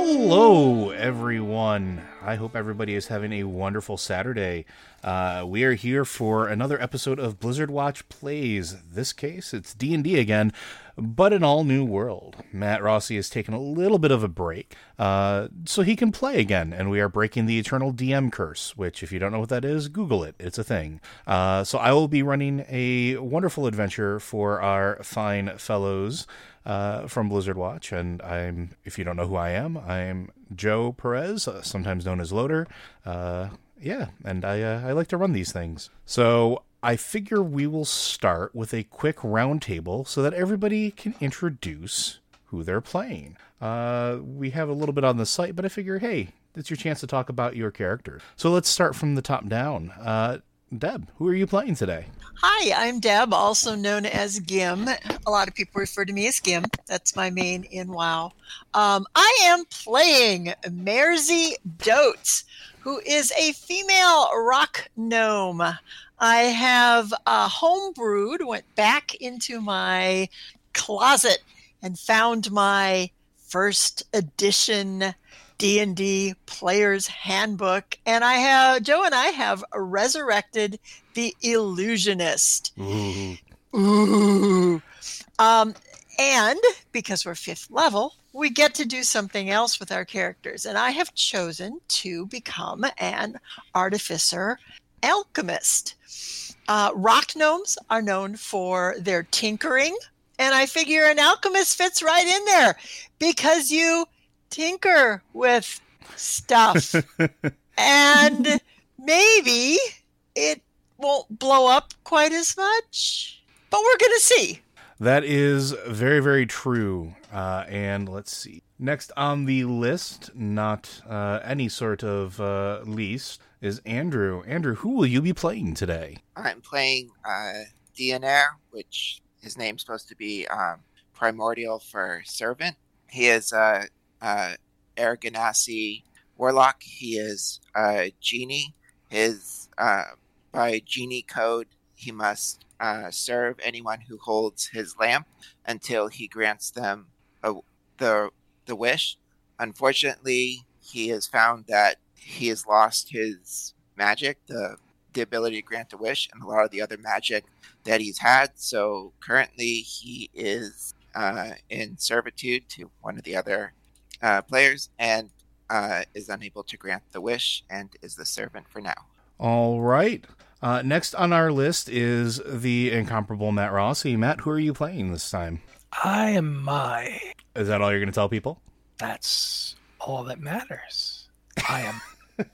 Hello, everyone. I hope everybody is having a wonderful Saturday. Uh, we are here for another episode of Blizzard Watch Plays. This case, it's D and D again, but an all new world. Matt Rossi has taken a little bit of a break, uh, so he can play again, and we are breaking the eternal DM curse. Which, if you don't know what that is, Google it. It's a thing. Uh, so I will be running a wonderful adventure for our fine fellows uh, from Blizzard Watch, and I'm if you don't know who I am, I'm Joe Perez, sometimes known as Loader. Uh, yeah, and I uh, I like to run these things. So I figure we will start with a quick roundtable so that everybody can introduce who they're playing. Uh, we have a little bit on the site, but I figure, hey, it's your chance to talk about your character. So let's start from the top down. Uh, Deb, who are you playing today? Hi, I'm Deb, also known as Gim. A lot of people refer to me as Gim. That's my main in WoW. Um, I am playing Merzi Dotes, who is a female rock gnome. I have uh, homebrewed, went back into my closet and found my first edition D&D player's handbook and I have Joe and I have resurrected the illusionist. Ooh. Ooh. Um and because we're 5th level, we get to do something else with our characters and I have chosen to become an artificer alchemist. Uh, rock gnomes are known for their tinkering, and I figure an alchemist fits right in there because you tinker with stuff. and maybe it won't blow up quite as much, but we're going to see. That is very, very true. Uh, and let's see. Next on the list, not uh, any sort of uh, least, is Andrew. Andrew, who will you be playing today? I'm playing uh, which his name's supposed to be um, primordial for servant. He is a, a Air Genasi warlock. He is a genie. His uh, by genie code, he must uh, serve anyone who holds his lamp until he grants them a, the the wish. Unfortunately, he has found that he has lost his magic, the the ability to grant a wish, and a lot of the other magic that he's had. So currently, he is uh, in servitude to one of the other uh, players and uh, is unable to grant the wish and is the servant for now. All right. Uh, next on our list is the incomparable Matt Rossi. Matt, who are you playing this time? I am my. Is that all you're going to tell people? That's all that matters. I am.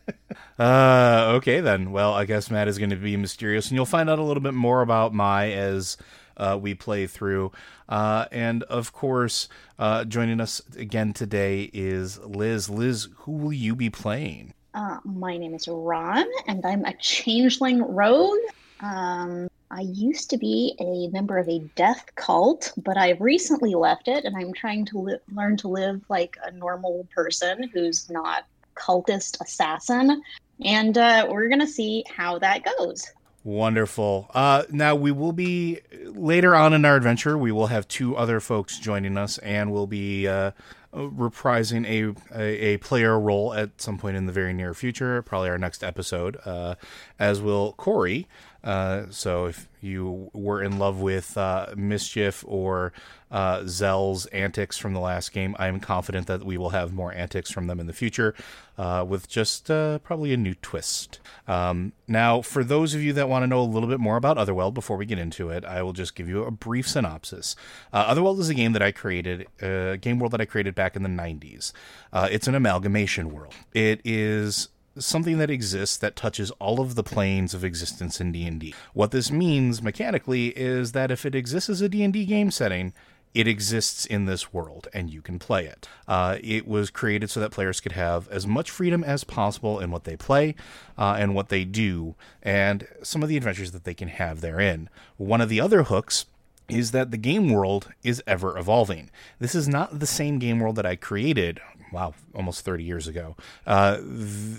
Uh, okay then. Well, I guess Matt is going to be mysterious, and you'll find out a little bit more about Mai as uh, we play through. Uh, and of course, uh, joining us again today is Liz. Liz, who will you be playing? Uh, my name is Ron, and I'm a changeling rogue. Um, I used to be a member of a death cult, but I've recently left it, and I'm trying to li- learn to live like a normal person who's not cultist assassin. And uh, we're gonna see how that goes. Wonderful. Uh, now we will be later on in our adventure. We will have two other folks joining us, and we'll be uh, reprising a, a, a player role at some point in the very near future, probably our next episode. Uh, as will Corey. Uh, so if you were in love with uh, Mischief or uh, Zell's antics from the last game, I'm confident that we will have more antics from them in the future uh, with just uh, probably a new twist. Um, now, for those of you that want to know a little bit more about Otherweald before we get into it, I will just give you a brief synopsis. Otherweald is a game that I created, a game world that I created back in the 90s. it's an amalgamation world. It is something that exists that touches all of the planes of existence in D&D. What this means mechanically is that if it exists as a D&D game setting, it exists in this world and you can play it. Uh, it was created so that players could have as much freedom as possible in what they play uh, and what they do and some of the adventures that they can have therein. One of the other hooks is that the game world is ever evolving. This is not the same game world that I created wow, almost 30 years ago, uh,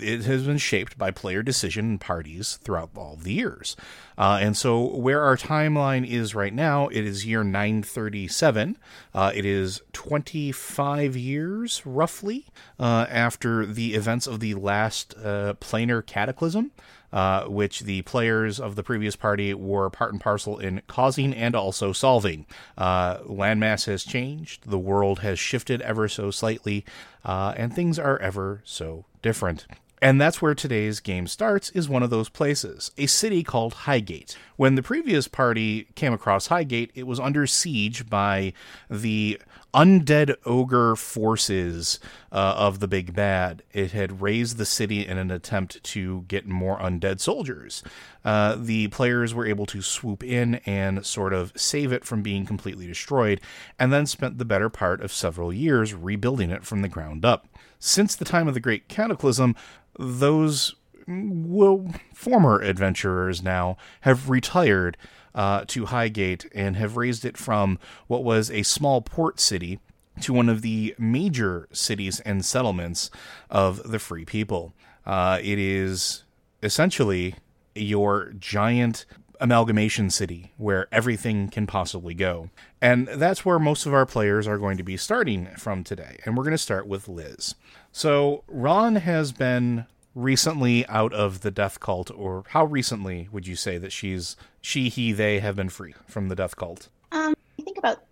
it has been shaped by player decision parties throughout all the years. Uh, and so, where our timeline is right now, it is year 937. Uh, it is 25 years, roughly, uh, after the events of the last uh, planar cataclysm uh, which the players of the previous party were part and parcel in causing and also solving. Uh, landmass has changed, the world has shifted ever so slightly, uh, and things are ever so different. And that's where today's game starts, is one of those places, a city called Highgate. When the previous party came across Highgate, it was under siege by the undead ogre forces uh, of the big bad. It had raised the city in an attempt to get more undead soldiers. Uh, the players were able to swoop in and sort of save it from being completely destroyed, and then spent the better part of several years rebuilding it from the ground up. Since the time of the Great Cataclysm, those well, former adventurers now have retired uh, to Highgate and have raised it from what was a small port city to one of the major cities and settlements of the free people. Uh, it is essentially your giant amalgamation city where everything can possibly go. And that's where most of our players are going to be starting from today. And we're going to start with Liz. So, Ron has been recently out of the death cult, or how recently would you say that she's she, he, they have been free from the death cult? Um, I think about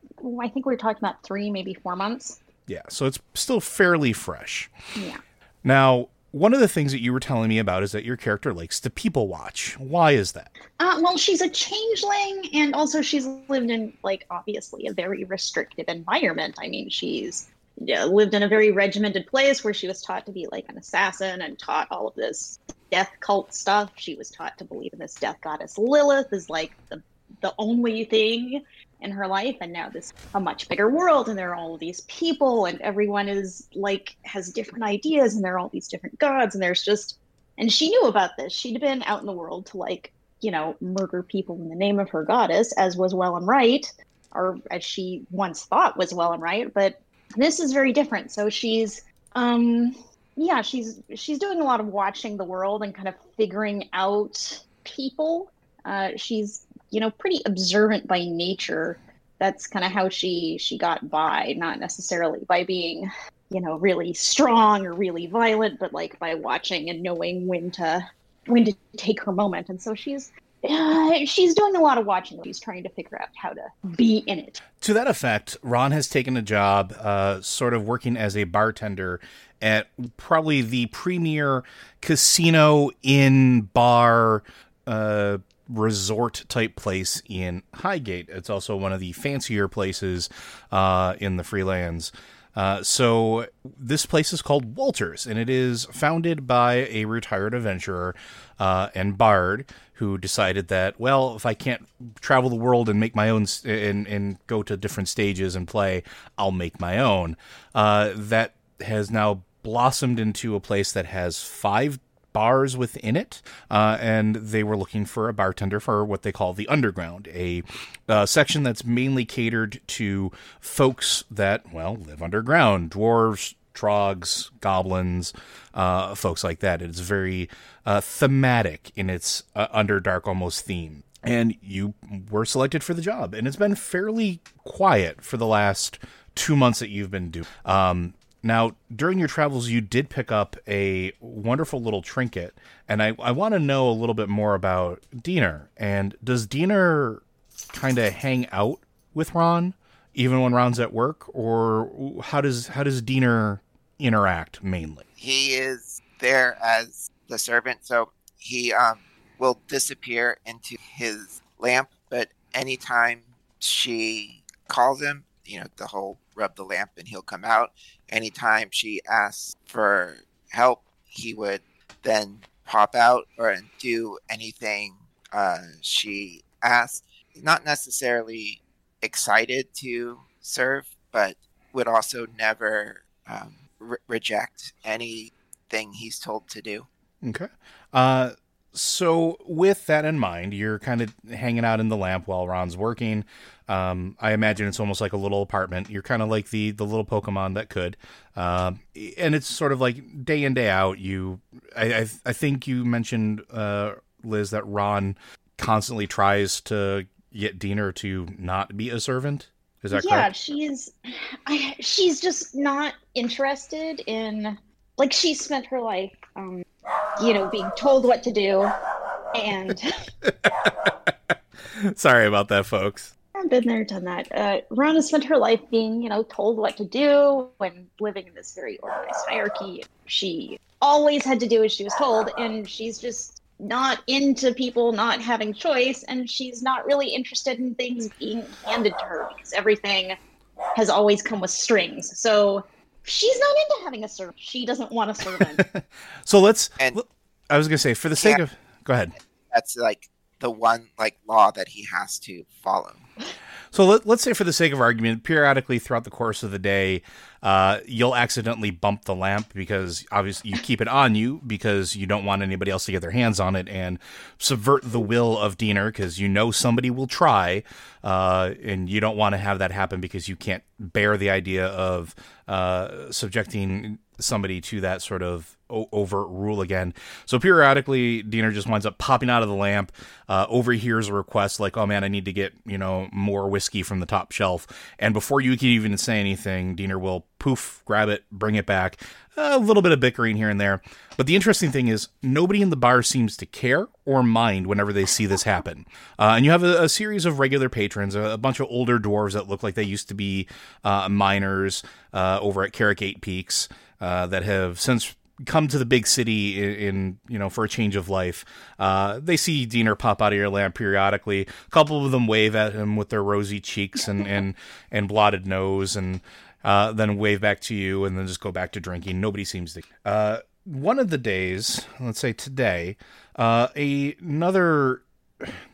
I think we are talking about three, maybe four months. Yeah, so it's still fairly fresh. Yeah. Now, one of the things that you were telling me about is that your character likes to people watch. Why is that? Uh, well, she's a changeling, and also she's lived in, like, obviously a very restrictive environment. I mean, she's Uh, lived in a very regimented place where she was taught to be like an assassin and taught all of this death cult stuff. She was taught to believe in this death goddess Lilith is like the the only thing in her life and now this a much bigger world and there are all these people and everyone is like has different ideas and there are all these different gods and there's just and she knew about this. She'd been out in the world to like, you know, murder people in the name of her goddess as was well and right or as she once thought was well and right, but this is very different. So she's um yeah, she's she's doing a lot of watching the world and kind of figuring out people. Uh, she's you know pretty observant by nature. That's kind of how she she got by, not necessarily by being you know really strong or really violent, but like by watching and knowing when to when to take her moment. And so she's uh, she's doing a lot of watching. She's trying to figure out how to be in it. To that effect, Ron has taken a job, uh, sort of working as a bartender at probably the premier casino in bar uh, resort type place in Highgate. It's also one of the fancier places uh, in the Freelands. Uh, so this place is called Walters, and it is founded by a retired adventurer uh, and bard who decided that, well, if I can't travel the world and make my own and and go to different stages and play, I'll make my own. Uh, that has now blossomed into a place that has five bars within it, uh, and they were looking for a bartender for what they call the underground, a uh, section that's mainly catered to folks that, well, live underground, dwarves, trogs, goblins, uh, folks like that. It's very uh, thematic in its uh, underdark almost theme. And you were selected for the job, and it's been fairly quiet for the last two months that you've been doing. Um, now, during your travels, you did pick up a wonderful little trinket, and I, I want to know a little bit more about Diener. And does Diener kind of hang out with Ron, even when Ron's at work, or how does how does Diener interact mainly? He is there as the servant, so he um, will disappear into his lamp. But anytime she calls him, you know, the whole rub the lamp and he'll come out. Anytime she asks for help, he would then pop out or do anything uh, she asked. Not necessarily excited to serve, but would also never um, re- reject anything he's told to do. Okay. Uh, so with that in mind, you're kind of hanging out in the lamp while Ron's working. Um, I imagine it's almost like a little apartment. You're kind of like the the little Pokemon that could, um, and it's sort of like day in day out. You, I, I, I think you mentioned uh, Liz that Ron constantly tries to get Diener to not be a servant. Is that yeah, correct? she's, I, she's just not interested in, like, she spent her life, um, you know, being told what to do, and Sorry about that, folks. I've been there, done that. Uh, Rana spent her life being, you know, told what to do when living in this very organized hierarchy. She always had to do as she was told, and she's just not into people not having choice, and she's not really interested in things being handed to her because everything has always come with strings. So she's not into having a servant. She doesn't want a servant. So let's. And- I was gonna say, for the sake of, go ahead. That's like the one like law that he has to follow. So let, let's say, for the sake of argument, periodically throughout the course of the day, uh, you'll accidentally bump the lamp because obviously you keep it on you because you don't want anybody else to get their hands on it and subvert the will of Diener because you know somebody will try, uh, and you don't want to have that happen because you can't bear the idea of uh, subjecting somebody to that sort of o- overt rule again. So periodically, Diener just winds up popping out of the lamp, uh, overhears a request like, "Oh man, I need to get you know more whiskey from the top shelf," and before you can even say anything, Diener will poof, grab it, bring it back. A little bit of bickering here and there, but the interesting thing is nobody in the bar seems to care or mind whenever they see this happen. Uh, and you have a, a series of regular patrons, a, a bunch of older dwarves that look like they used to be uh, miners uh, over at Karak Eight Peaks uh, that have since come to the big city in, in you know for a change of life. Uh, they see Diener pop out of your lamp periodically. A couple of them wave at him with their rosy cheeks and and, and blotted nose, and uh, then wave back to you, and then just go back to drinking. Nobody seems to. Uh, one of the days, let's say today, uh, a, another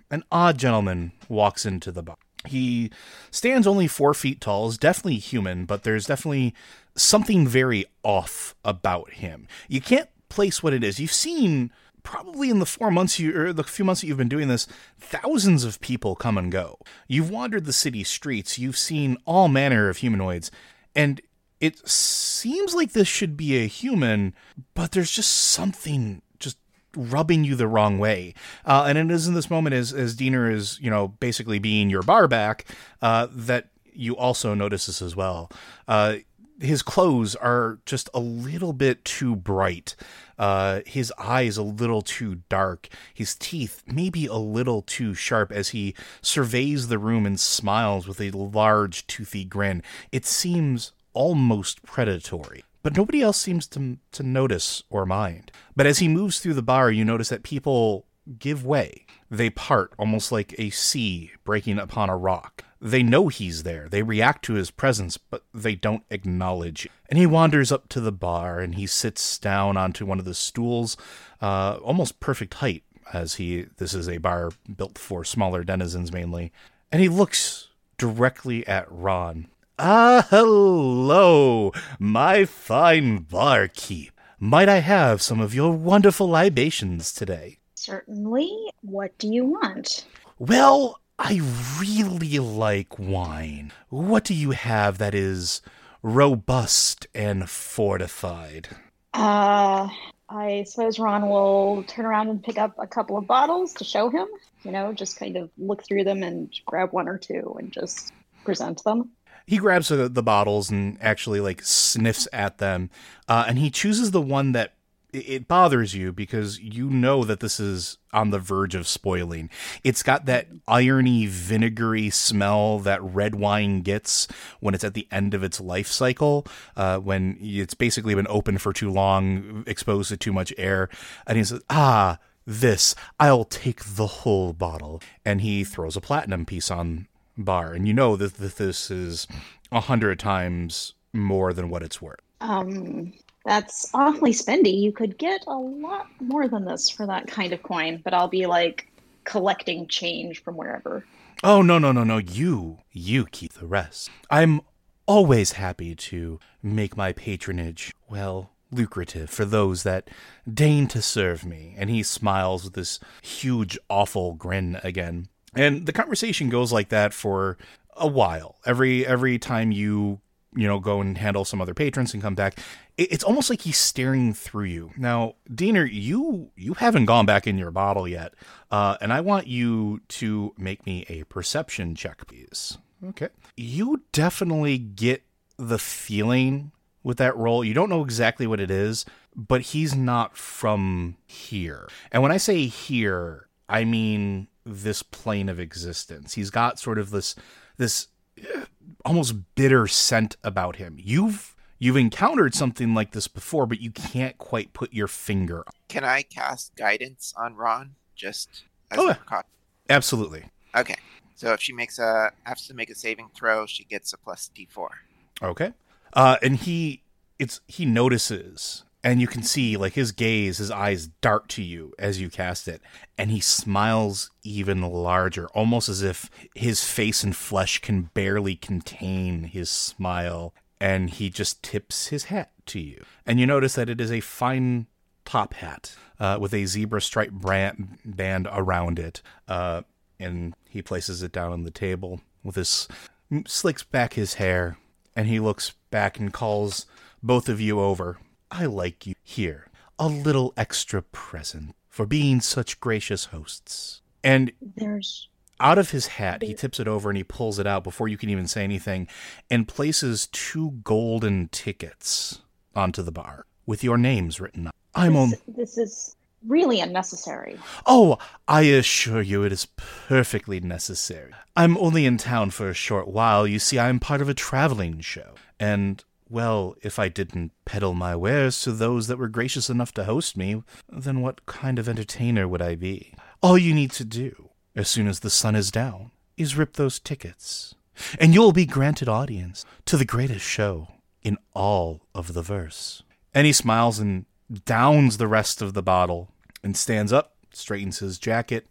an odd gentleman walks into the bar. He stands only four feet tall, is definitely human, but there's definitely something very off about him. You can't place what it is. You've seen probably in the four months you or the few months that you've been doing this, thousands of people come and go. You've wandered the city streets, you've seen all manner of humanoids, and it seems like this should be a human, but there's just something just rubbing you the wrong way. Uh, and it is in this moment as as Diener is, you know, basically being your bar back, uh, that you also notice this as well. Uh, his clothes are just a little bit too bright. Uh, his eyes a little too dark. His teeth maybe a little too sharp as he surveys the room and smiles with a large toothy grin. It seems almost predatory. But nobody else seems to to notice or mind. But as he moves through the bar, you notice that people give way. They part almost like a sea breaking upon a rock. They know he's there. They react to his presence, but they don't acknowledge. And he wanders up to the bar and he sits down onto one of the stools, uh, almost perfect height, as he this is a bar built for smaller denizens mainly. And he looks directly at Ron. Ah, hello, my fine barkeep. Might I have some of your wonderful libations today? Certainly. What do you want? Well, I really like wine. What do you have that is robust and fortified? Uh, I suppose Ron will turn around and pick up a couple of bottles to show him. You know, just kind of look through them and grab one or two and just present them. He grabs the, the bottles and actually like sniffs at them, uh, and he chooses the one that it bothers you because you know that this is on the verge of spoiling. It's got that irony, vinegary smell that red wine gets when it's at the end of its life cycle, uh, when it's basically been open for too long, exposed to too much air. And he says, Ah, this, I'll take the whole bottle. And he throws a platinum piece on bar. And you know that, this is a hundred times more than what it's worth. Um, that's awfully spendy. You could get a lot more than this for that kind of coin, but I'll be like collecting change from wherever. Oh, no, no, no, no. You, you keep the rest. I'm always happy to make my patronage, well, lucrative for those that deign to serve me. And he smiles with this huge, awful grin again. And the conversation goes like that for a while. Every every time you you know go and handle some other patrons and come back. It's almost like he's staring through you. Now diener you you haven't gone back in your bottle yet uh, and i want you to make me a perception check please. Okay. You definitely get the feeling with that roll. You don't know exactly what it is but he's not from here. And when i say here i mean this plane of existence. He's got sort of this this almost bitter scent about him. You've you've encountered something like this before, but you can't quite put your finger. on Can I cast guidance on Ron? Just as Oh, a precaution? Absolutely. Okay. So if she makes a has to make a saving throw, she gets a plus D four. Okay. Uh, and he it's he notices and you can see like his gaze, his eyes dart to you as you cast it, and he smiles even larger, almost as if his face and flesh can barely contain his smile, and he just tips his hat to you. And you notice that it is a fine top hat uh, with a zebra stripe brand, band around it. Uh, and he places it down on the table with his slicks back his hair, and he looks back and calls both of you over. I like you here. A little extra present for being such gracious hosts. And There's out of his hat, he tips it over and he pulls it out before you can even say anything and places two golden tickets onto the bar with your names written on. I'm on. this, this is really unnecessary. Oh, I assure you it is perfectly necessary. I'm only in town for a short while. You see, I'm part of a traveling show. And, well, if I didn't peddle my wares to those that were gracious enough to host me, then what kind of entertainer would I be? All you need to do, as soon as the sun is down, is rip those tickets. And you'll be granted audience to the greatest show in all of the verse. And he smiles and downs the rest of the bottle and stands up, straightens his jacket,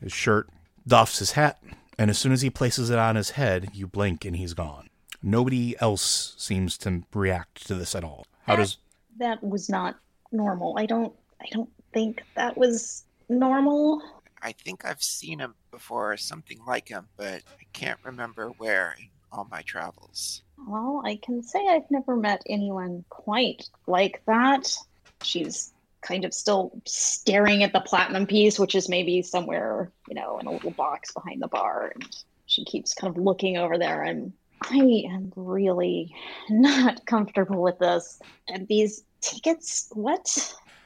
his shirt, doffs his hat, and as soon as he places it on his head, you blink and he's gone. Nobody else seems to react to this at all. How does That was not normal. I don't I don't think that was normal. I think I've seen him before, or something like him, but I can't remember where in all my travels. Well, I can say I've never met anyone quite like that. She's kind of still staring at the platinum piece, which is maybe somewhere, you know, in a little box behind the bar. And she keeps kind of looking over there. And I am really not comfortable with this. And these tickets, what?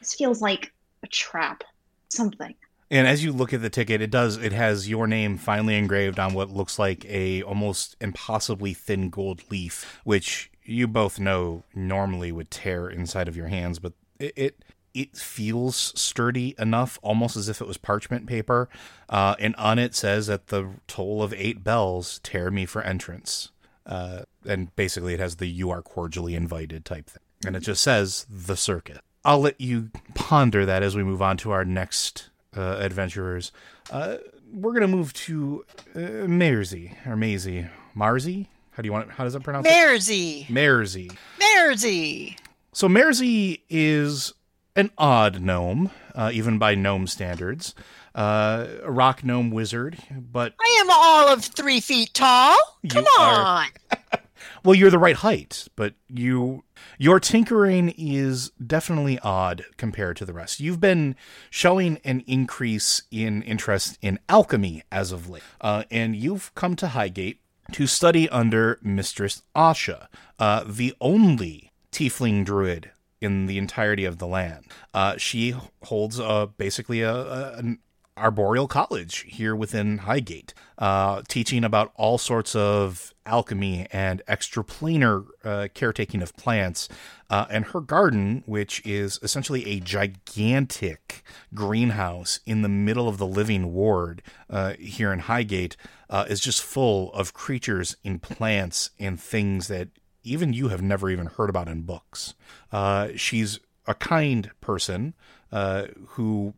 This feels like a trap. Something. And as you look at the ticket, it does it has your name finally engraved on what looks like a almost impossibly thin gold leaf, which you both know normally would tear inside of your hands, but it it, it feels sturdy enough, almost as if it was parchment paper. Uh, and on it says that the toll of eight bells tear me for entrance. Uh, and basically, it has the "you are cordially invited" type thing, and it just says the circuit. I'll let you ponder that as we move on to our next uh, adventurers. Uh, we're gonna move to uh, Mersey or Maisie, Marzi. How do you want it? How does that pronounce Mersey. it? Mersey. Mersey. So Mersey is an odd gnome, uh, even by gnome standards. Uh, a rock gnome wizard, but I am all of three feet tall. Come You are- on. well, you're the right height, but you your tinkering is definitely odd compared to the rest. You've been showing an increase in interest in alchemy as of late, uh, and you've come to Highgate to study under Mistress Asha, uh, the only tiefling druid in the entirety of the land. Uh, she holds a, basically a, a, an arboreal college here within Highgate, uh, teaching about all sorts of alchemy and extraplanar uh, caretaking of plants. Uh, and her garden, which is essentially a gigantic greenhouse in the middle of the living ward uh, here in Highgate, uh, is just full of creatures and plants and things that even you have never even heard about in books. Uh, she's a kind person uh, who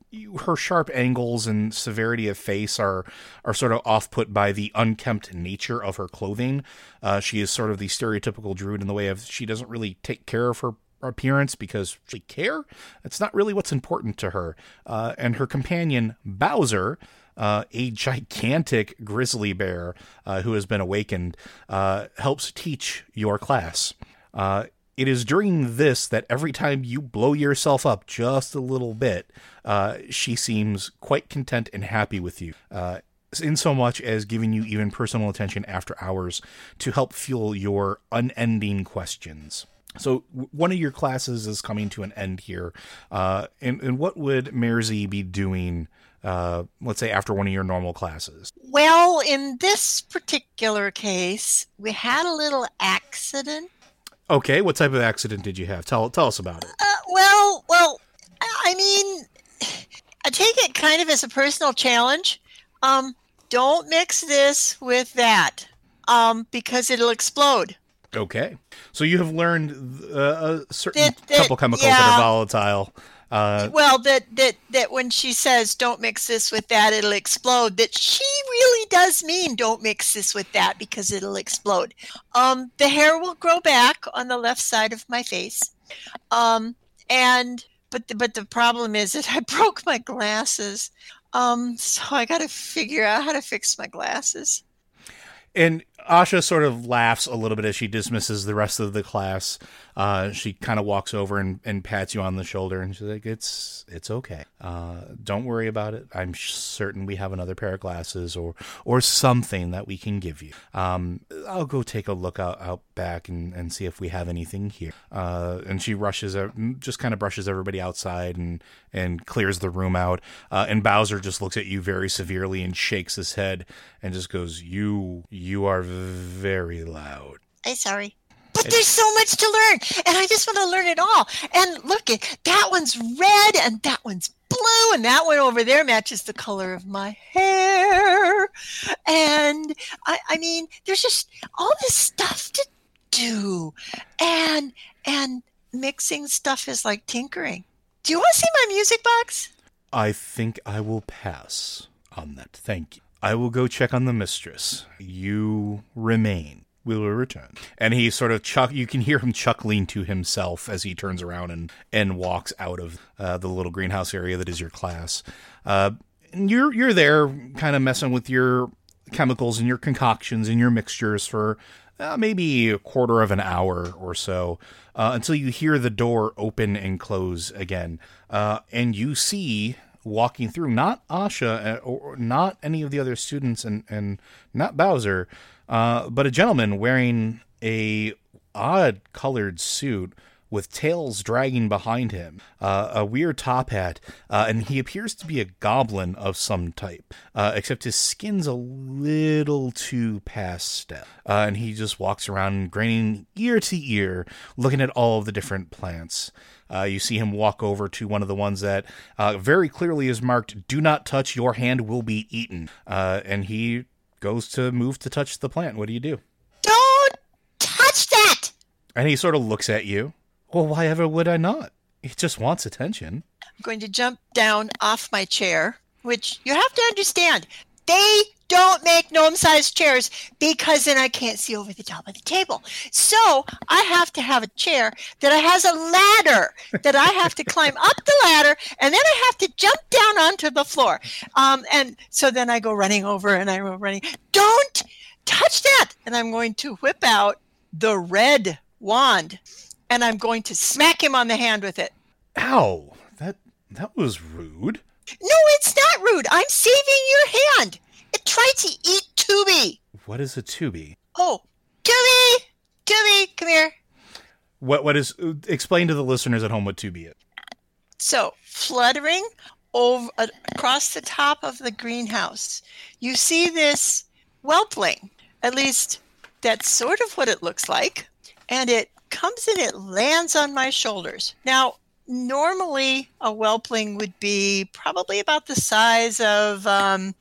her sharp angles and severity of face are are sort of off put by the unkempt nature of her clothing. Uh, she is sort of the stereotypical druid in the way of she doesn't really take care of her appearance because she care. It's not really what's important to her. Uh, and her companion Bowser. Uh, a gigantic grizzly bear uh, who has been awakened uh, helps teach your class. It is during this that every time you blow yourself up just a little bit, uh, she seems quite content and happy with you. Uh, in so much as giving you even personal attention after hours to help fuel your unending questions. So one of your classes is coming to an end here, uh, and, and what would Mersey be doing? Uh, let's say after one of your normal classes. Well, in this particular case, we had a little accident. Okay, what type of accident did you have? Tell tell us about it. Uh, well, well, I mean, I take it kind of as a personal challenge. Um, don't mix this with that, um, because it'll explode. Okay, so you have learned uh, a certain That- that- couple chemicals that are volatile. Uh, well, that that that when she says "don't mix this with that," it'll explode. That she really does mean "don't mix this with that" because it'll explode. Um, the hair will grow back on the left side of my face, um, and but the, but the problem is that I broke my glasses. Um, so I got to figure out how to fix my glasses. and Asha sort of laughs a little bit as she dismisses the rest of the class. Uh, she kind of walks over and, and pats you on the shoulder, and she's like, "It's it's okay. Uh, don't worry about it. I'm certain we have another pair of glasses or or something that we can give you. Um, I'll go take a look out, out back and, and see if we have anything here." Uh, and she rushes, just kind of brushes everybody outside and and clears the room out. Uh, and Bowser just looks at you very severely and shakes his head and just goes, "You you are very loud." I'm sorry. But there's so much to learn, and I just want to learn it all. And look, that one's red, and that one's blue, and that one over there matches the color of my hair. And I, I mean, there's just all this stuff to do, and and mixing stuff is like tinkering. Do you want to see my music box? I think I will pass on that. Thank you. I will go check on the mistress. You remain. We will return. And he sort of chuck. You can hear him chuckling to himself as he turns around and and walks out of uh, the little greenhouse area that is your class. Uh, and you're you're there, kind of messing with your chemicals and your concoctions and your mixtures for uh, maybe a quarter of an hour or so uh, until you hear the door open and close again. Uh, and you see walking through not Asha uh, or or not any of the other students and, and not Bowser, uh, but a gentleman wearing a odd colored suit with tails dragging behind him, uh, a weird top hat, uh, and he appears to be a goblin of some type, uh, except his skin's a little too pastel. Uh, and he just walks around grinning ear to ear, looking at all of the different plants. Uh, you see him walk over to one of the ones that very clearly is marked "Do not touch. Your hand will be eaten." And he goes to move to touch the plant. What do you do? Don't touch that! And he sort of looks at you. Well, why ever would I not? He just wants attention. I'm going to jump down off my chair, which you have to understand. They don't make gnome sized chairs because then I can't see over the top of the table. So I have to have a chair that has a ladder that I have to climb up the ladder and then I have to jump down onto the floor. Um, and so then I go running over and I go running. Don't touch that! And I'm going to whip out the red wand and I'm going to smack him on the hand with it. Ow! That that was rude. No, it's not rude. I'm saving your hand. It tried to eat Tubi. What is a tubi? Oh, Tubi! Tubi, come here. What what is? Explain to the listeners at home what tubi is. So, fluttering over uh, across the top of the greenhouse, you see this whelpling. At least that's sort of what it looks like. And it comes and it lands on my shoulders. Now, normally a whelpling would be probably about the size of um,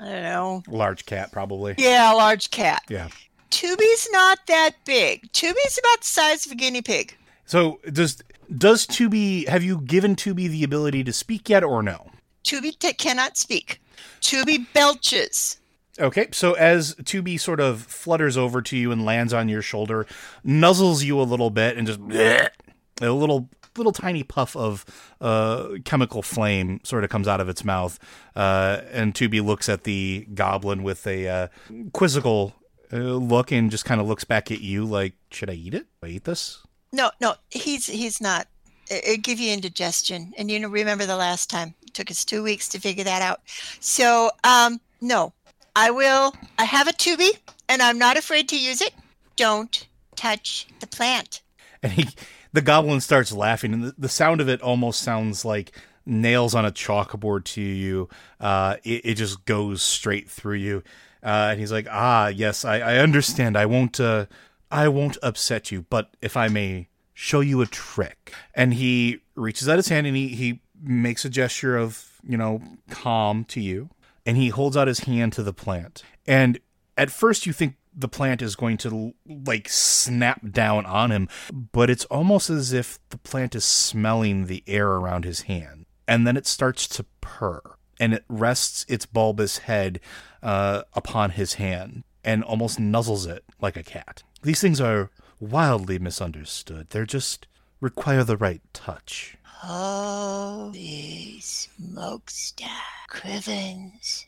I don't know. Large cat, probably. Yeah, a large cat. Yeah. Tubi's not that big. Tubi's about the size of a guinea pig. So does does Tubi have you given Tubi the ability to speak yet or no? Tubi t- cannot speak. Tubi belches. Okay, so as Tubi sort of flutters over to you and lands on your shoulder, nuzzles you a little bit, and just a little little tiny puff of uh, chemical flame sort of comes out of its mouth, uh, and Tubi looks at the goblin with a uh, quizzical uh, look and just kind of looks back at you like, "Should I eat it? I eat this?" No, no, he's he's not. It, it give you indigestion, and you know, remember the last time it took us two weeks to figure that out. So, um, no, I will. I have a Tubi, and I'm not afraid to use it. Don't touch the plant. And he, the goblin starts laughing, and the, the sound of it almost sounds like nails on a chalkboard to you. Uh, it, it just goes straight through you. Uh, and he's like, "Ah, yes, I, I understand. I won't, uh, I won't upset you. But if I may show you a trick." And he reaches out his hand and he he makes a gesture of you know calm to you, and he holds out his hand to the plant. And at first, you think the plant is going to like snap down on him, but it's almost as if the plant is smelling the air around his hand. And then it starts to purr and it rests its bulbous head uh, upon his hand and almost nuzzles it like a cat. These things are wildly misunderstood. They're just require the right touch. Holy smokestack, Crivens.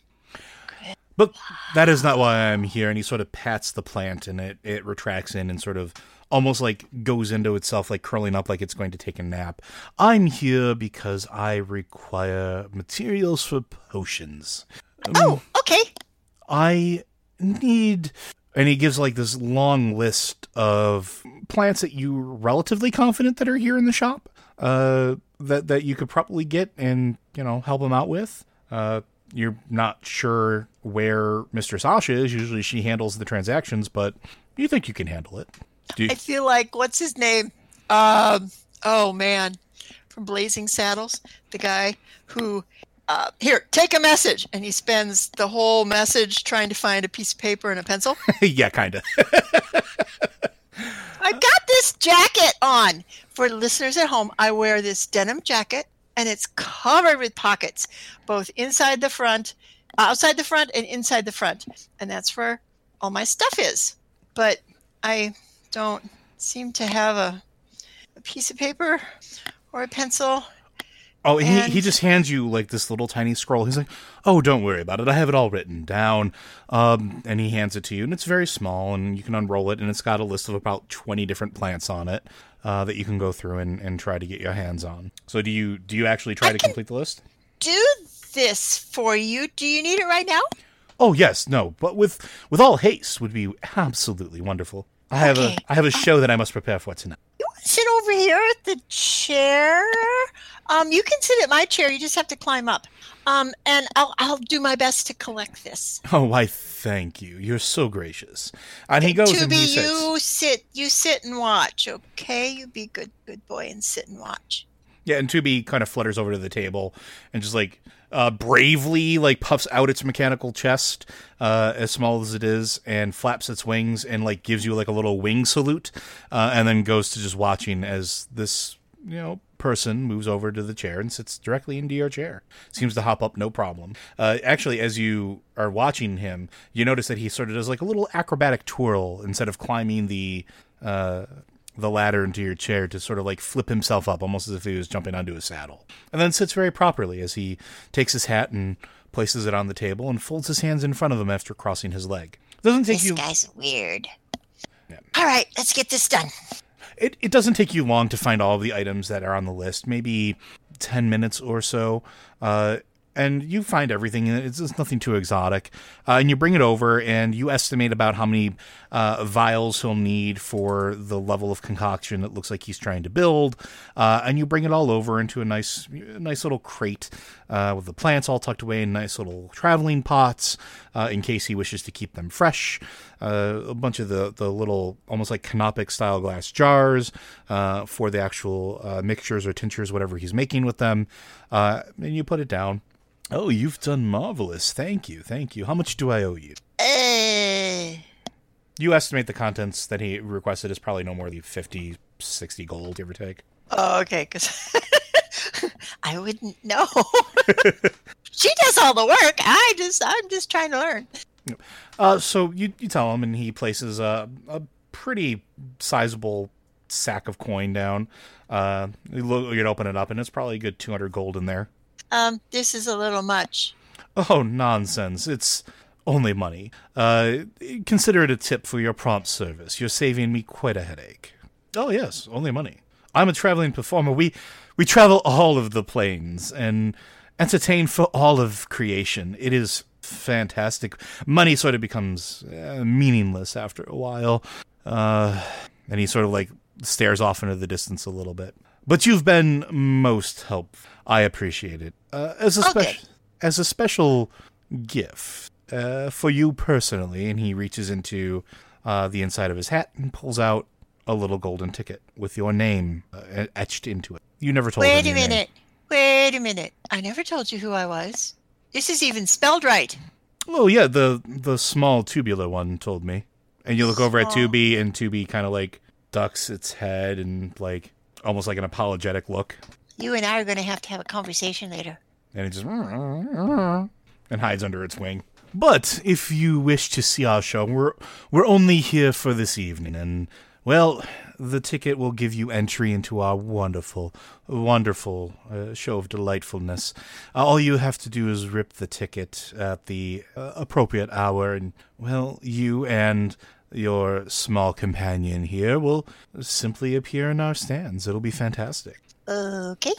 But that is not why I'm here. And he sort of pats the plant and it, it retracts in and sort of almost like goes into itself, like curling up like it's going to take a nap. I'm here because I require materials for potions. Oh, okay. I need. And he gives like this long list of plants that you're relatively confident that are here in the shop. Uh, that that you could probably get and you know help him out with. Uh, you're not sure where Mr. Asha is. Usually she handles the transactions, but you think you can handle it. Do you, I feel like what's his name? Um, oh man, from Blazing Saddles, the guy who uh, here take a message, and he spends the whole message trying to find a piece of paper and a pencil. yeah, kind of. I've got this jacket on for listeners at home. I wear this denim jacket, and it's covered with pockets, both inside the front, outside the front, and inside the front, and that's where all my stuff is. But I don't seem to have a, a piece of paper or a pencil. Oh, and he, he just hands you like this little tiny scroll. He's like, "Oh, don't worry about it. I have it all written down." Um, and he hands it to you, and it's very small, and you can unroll it, and it's got a list of about twenty different plants on it uh, that you can go through and, and try to get your hands on. So, do you do you actually try I to complete the list? Do this for you. Do you need it right now? Oh yes, no, but with with all haste would be absolutely wonderful. I have Okay. a I have a show that I must prepare for tonight. You sit over here at the chair. Um, you can sit at my chair. You just have to climb up. Um, and I'll I'll do my best to collect this. Oh, why? Thank you. You're so gracious. And he goes to and be he sits. you sit you sit and watch. Okay, you be good good boy and sit and watch. Yeah, and Tubi kind of flutters over to the table and just like uh, bravely like puffs out its mechanical chest, uh, as small as it is, and flaps its wings and like gives you like a little wing salute, uh, and then goes to just watching as this you know person moves over to the chair and sits directly into your chair. Seems to hop up no problem. Uh, actually, as you are watching him, you notice that he sort of does like a little acrobatic twirl instead of climbing the uh, the ladder into your chair to sort of like flip himself up, almost as if he was jumping onto a saddle, and then sits very properly as he takes his hat and places it on the table and folds his hands in front of him after crossing his leg. Doesn't take This you. guy's weird. Yeah. All right, let's get this done. It, it doesn't take you long to find all of the items that are on the list. Maybe 10 minutes or so. Uh, and you find everything it's nothing too exotic. Uh, and you bring it over and you estimate about how many uh, vials he'll need for the level of concoction that looks like he's trying to build. Uh, and you bring it all over into a nice nice little crate uh, with the plants all tucked away in nice little traveling pots uh, in case he wishes to keep them fresh uh, a bunch of the, the little almost like canopic style glass jars uh, for the actual uh, mixtures or tinctures, whatever he's making with them. Uh, and you put it down. Oh, you've done marvelous. Thank you. Thank you. How much do I owe you? Uh, You estimate the contents that he requested is probably no more than 50, 60 gold, give or take. oh, okay, because I wouldn't know. she does all the work. I just I'm just trying to learn. Uh, so you, you tell him, and he places a, a pretty sizable sack of coin down. Uh, you look, you'd open it up, and it's probably a good 200 gold in there. Um, this is a little much. Oh, nonsense. It's only money. Uh, consider it a tip for your prompt service. You're saving me quite a headache. Oh, yes, only money. I'm a traveling performer. We we travel all of the planes and entertain for all of creation. It is fantastic. Money sort of becomes uh, meaningless after a while. Uh, and he sort of like stares off into the distance a little bit. But you've been most helpful. I appreciate it. Uh, as a Okay. special as a special gift uh, for you personally, and he reaches into uh, the inside of his hat and pulls out a little golden ticket with your name uh, etched into it. You never told me Wait a your name. minute. Wait a minute. I never told you who I was. This is even spelled right. Oh yeah, the the small tubular one told me. And you look over at Small. Tubi, and Tubi kind of like ducks its head and like almost like an apologetic look, You and I are going to have to have a conversation later. and it just and hides under its wing. But if you wish to see our show, we're we're only here for this evening, and well, the ticket will give you entry into our wonderful, wonderful uh, show of delightfulness. Uh, all you have to do is rip the ticket at the uh, appropriate hour, and well, you and your small companion here will simply appear in our stands. It'll be fantastic. Okay.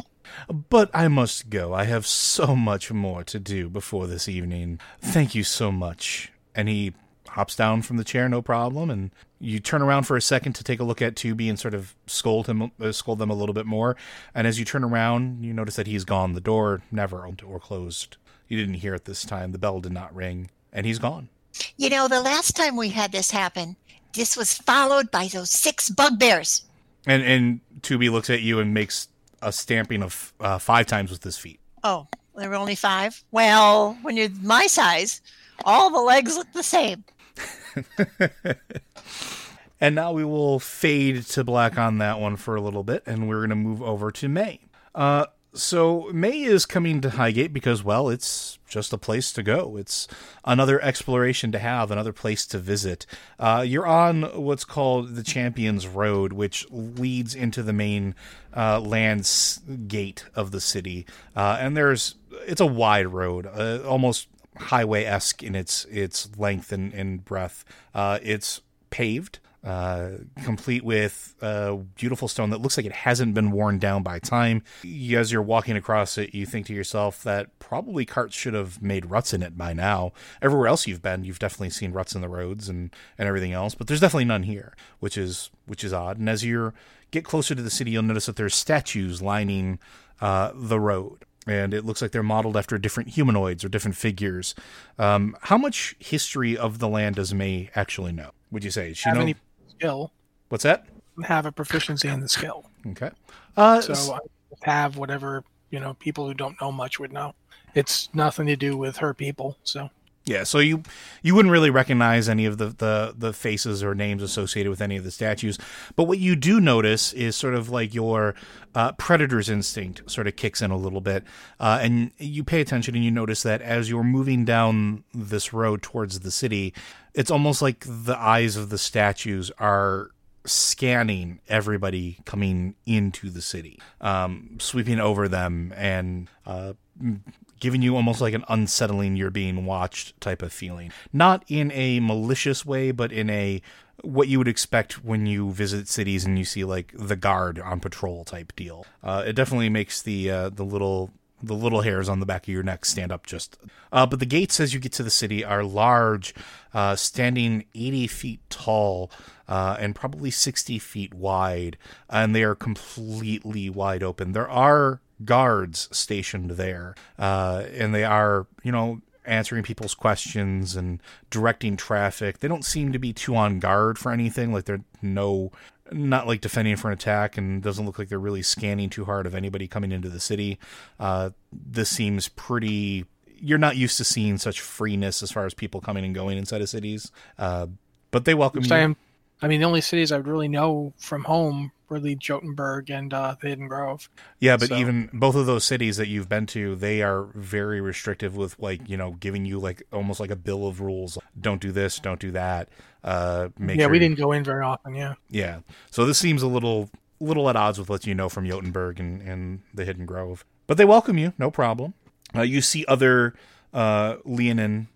But I must go. I have so much more to do before this evening. Thank you so much. And he hops down from the chair, no problem. And you turn around for a second to take a look at Tubi and sort of scold him, uh, scold them a little bit more. And as you turn around, you notice that he's gone. The door never opened or closed. You didn't hear it this time. The bell did not ring, and he's gone. You know, the last time we had this happen, this was followed by those six bugbears. And and Tubi looks at you and makes a stamping of uh, five times with his feet. Oh, there were only five? Well, when you're my size, all the legs look the same. And now we will fade to black on that one for a little bit, and we're going to move over to May. Uh, so May is coming to Highgate because, well, it's just a place to go. It's another exploration to have, another place to visit. Uh, you're on what's called the Champions Road, which leads into the main uh, lands gate of the city, uh, and there's it's a wide road, uh, almost highway esque in its its length and, and breadth. Uh, it's paved. uh, complete with a beautiful stone that looks like it hasn't been worn down by time. As you're walking across it, you think to yourself that probably carts should have made ruts in it by now. Everywhere else you've been, you've definitely seen ruts in the roads and, and everything else, but there's definitely none here, which is which is odd. And as you get closer to the city, you'll notice that there's statues lining uh, the road and it looks like they're modeled after different humanoids or different figures. Um, how much history of the land does May actually know? Would you say? She have know? any skill? What's that? Have a proficiency in the skill. Okay. Uh, So I have whatever you know people who don't know much would know. It's nothing to do with her people. So Yeah, so you you wouldn't really recognize any of the, the the faces or names associated with any of the statues, but what you do notice is sort of like your uh, predator's instinct sort of kicks in a little bit, uh, and you pay attention and you notice that as you're moving down this road towards the city, it's almost like the eyes of the statues are scanning everybody coming into the city, um, sweeping over them and uh, giving you almost like an unsettling you're being watched type of feeling. Not in a malicious way, but in a what you would expect when you visit cities and you see like the guard on patrol type deal. Uh, it definitely makes the uh, the little the little hairs on the back of your neck stand up just. Uh, but the gates as you get to the city are large, uh, standing 80 feet tall uh, and probably 60 feet wide, and they are completely wide open. There are guards stationed there, uh, and they are, you know, answering people's questions and directing traffic. They don't seem to be too on guard for anything. Like they're no, not like defending for an attack, and doesn't look like they're really scanning too hard of anybody coming into the city. Uh, this seems pretty. You're not used to seeing such freeness as far as people coming and going inside of cities, uh, but they welcome Which you. I am. I mean, the only cities I would really know from home really Jotunberg and uh, the Hidden Grove. Yeah, but So- even both of those cities that you've been to, they are very restrictive with like you know giving you like almost like a bill of rules. Don't do this, don't do that. Uh, make yeah, sure we didn't go in very often. Yeah, Yeah, so this seems a little little at odds with what you know from Jotunberg and, and the Hidden Grove, but they welcome you, no problem. Uh, you see other uh, Leonin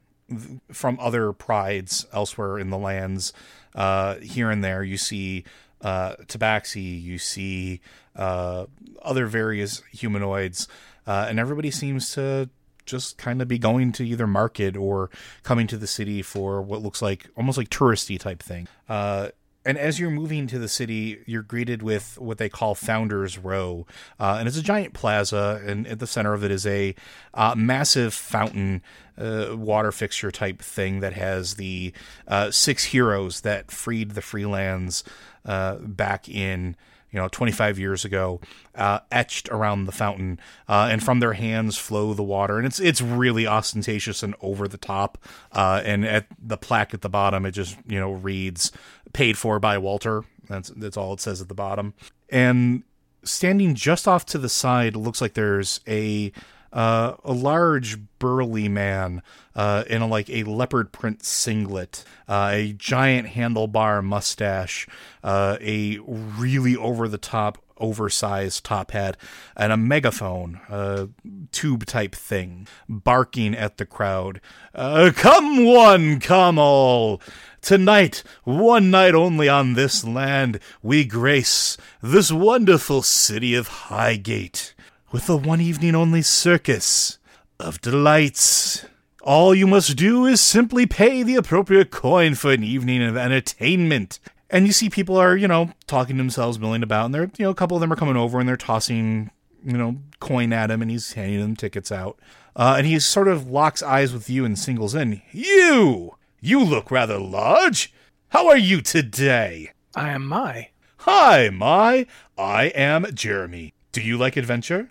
from other prides elsewhere in the lands. Uh, here and there, you see uh, Tabaxi, you see uh, other various humanoids, uh, and everybody seems to just kind of be going to either market or coming to the city for what looks like almost like touristy type thing. Uh, and as you're moving to the city, you're greeted with what they call Founders Row, uh, and it's a giant plaza, and at the center of it is a uh, massive fountain, uh, water fixture type thing that has the uh, six heroes that freed the Freelands uh, back in you know 25 years ago uh, etched around the fountain uh, and from their hands flow the water. And it's it's really ostentatious and over the top uh, and at the plaque at the bottom it just you know reads paid for by Walter. That's that's all it says at the bottom. And standing just off to the side looks like there's a uh, a large burly man uh, in a, like a leopard print singlet, uh, a giant handlebar mustache, uh, a really over the top, oversized top hat, and a megaphone, a tube type thing, barking at the crowd. Uh, come one, come all. Tonight, one night only on this land, we grace this wonderful city of Highgate with a one evening only circus of delights. All you must do is simply pay the appropriate coin for an evening of entertainment. And you see people are, you know, talking to themselves, milling about, and they're, you know, a couple of them are coming over and they're tossing, you know, coin at him and he's handing them tickets out. Uh, and he sort of locks eyes with you and singles in. You! You look rather large. How are you today? I am my. Hi, my. I am Jeremy. Do you like adventure?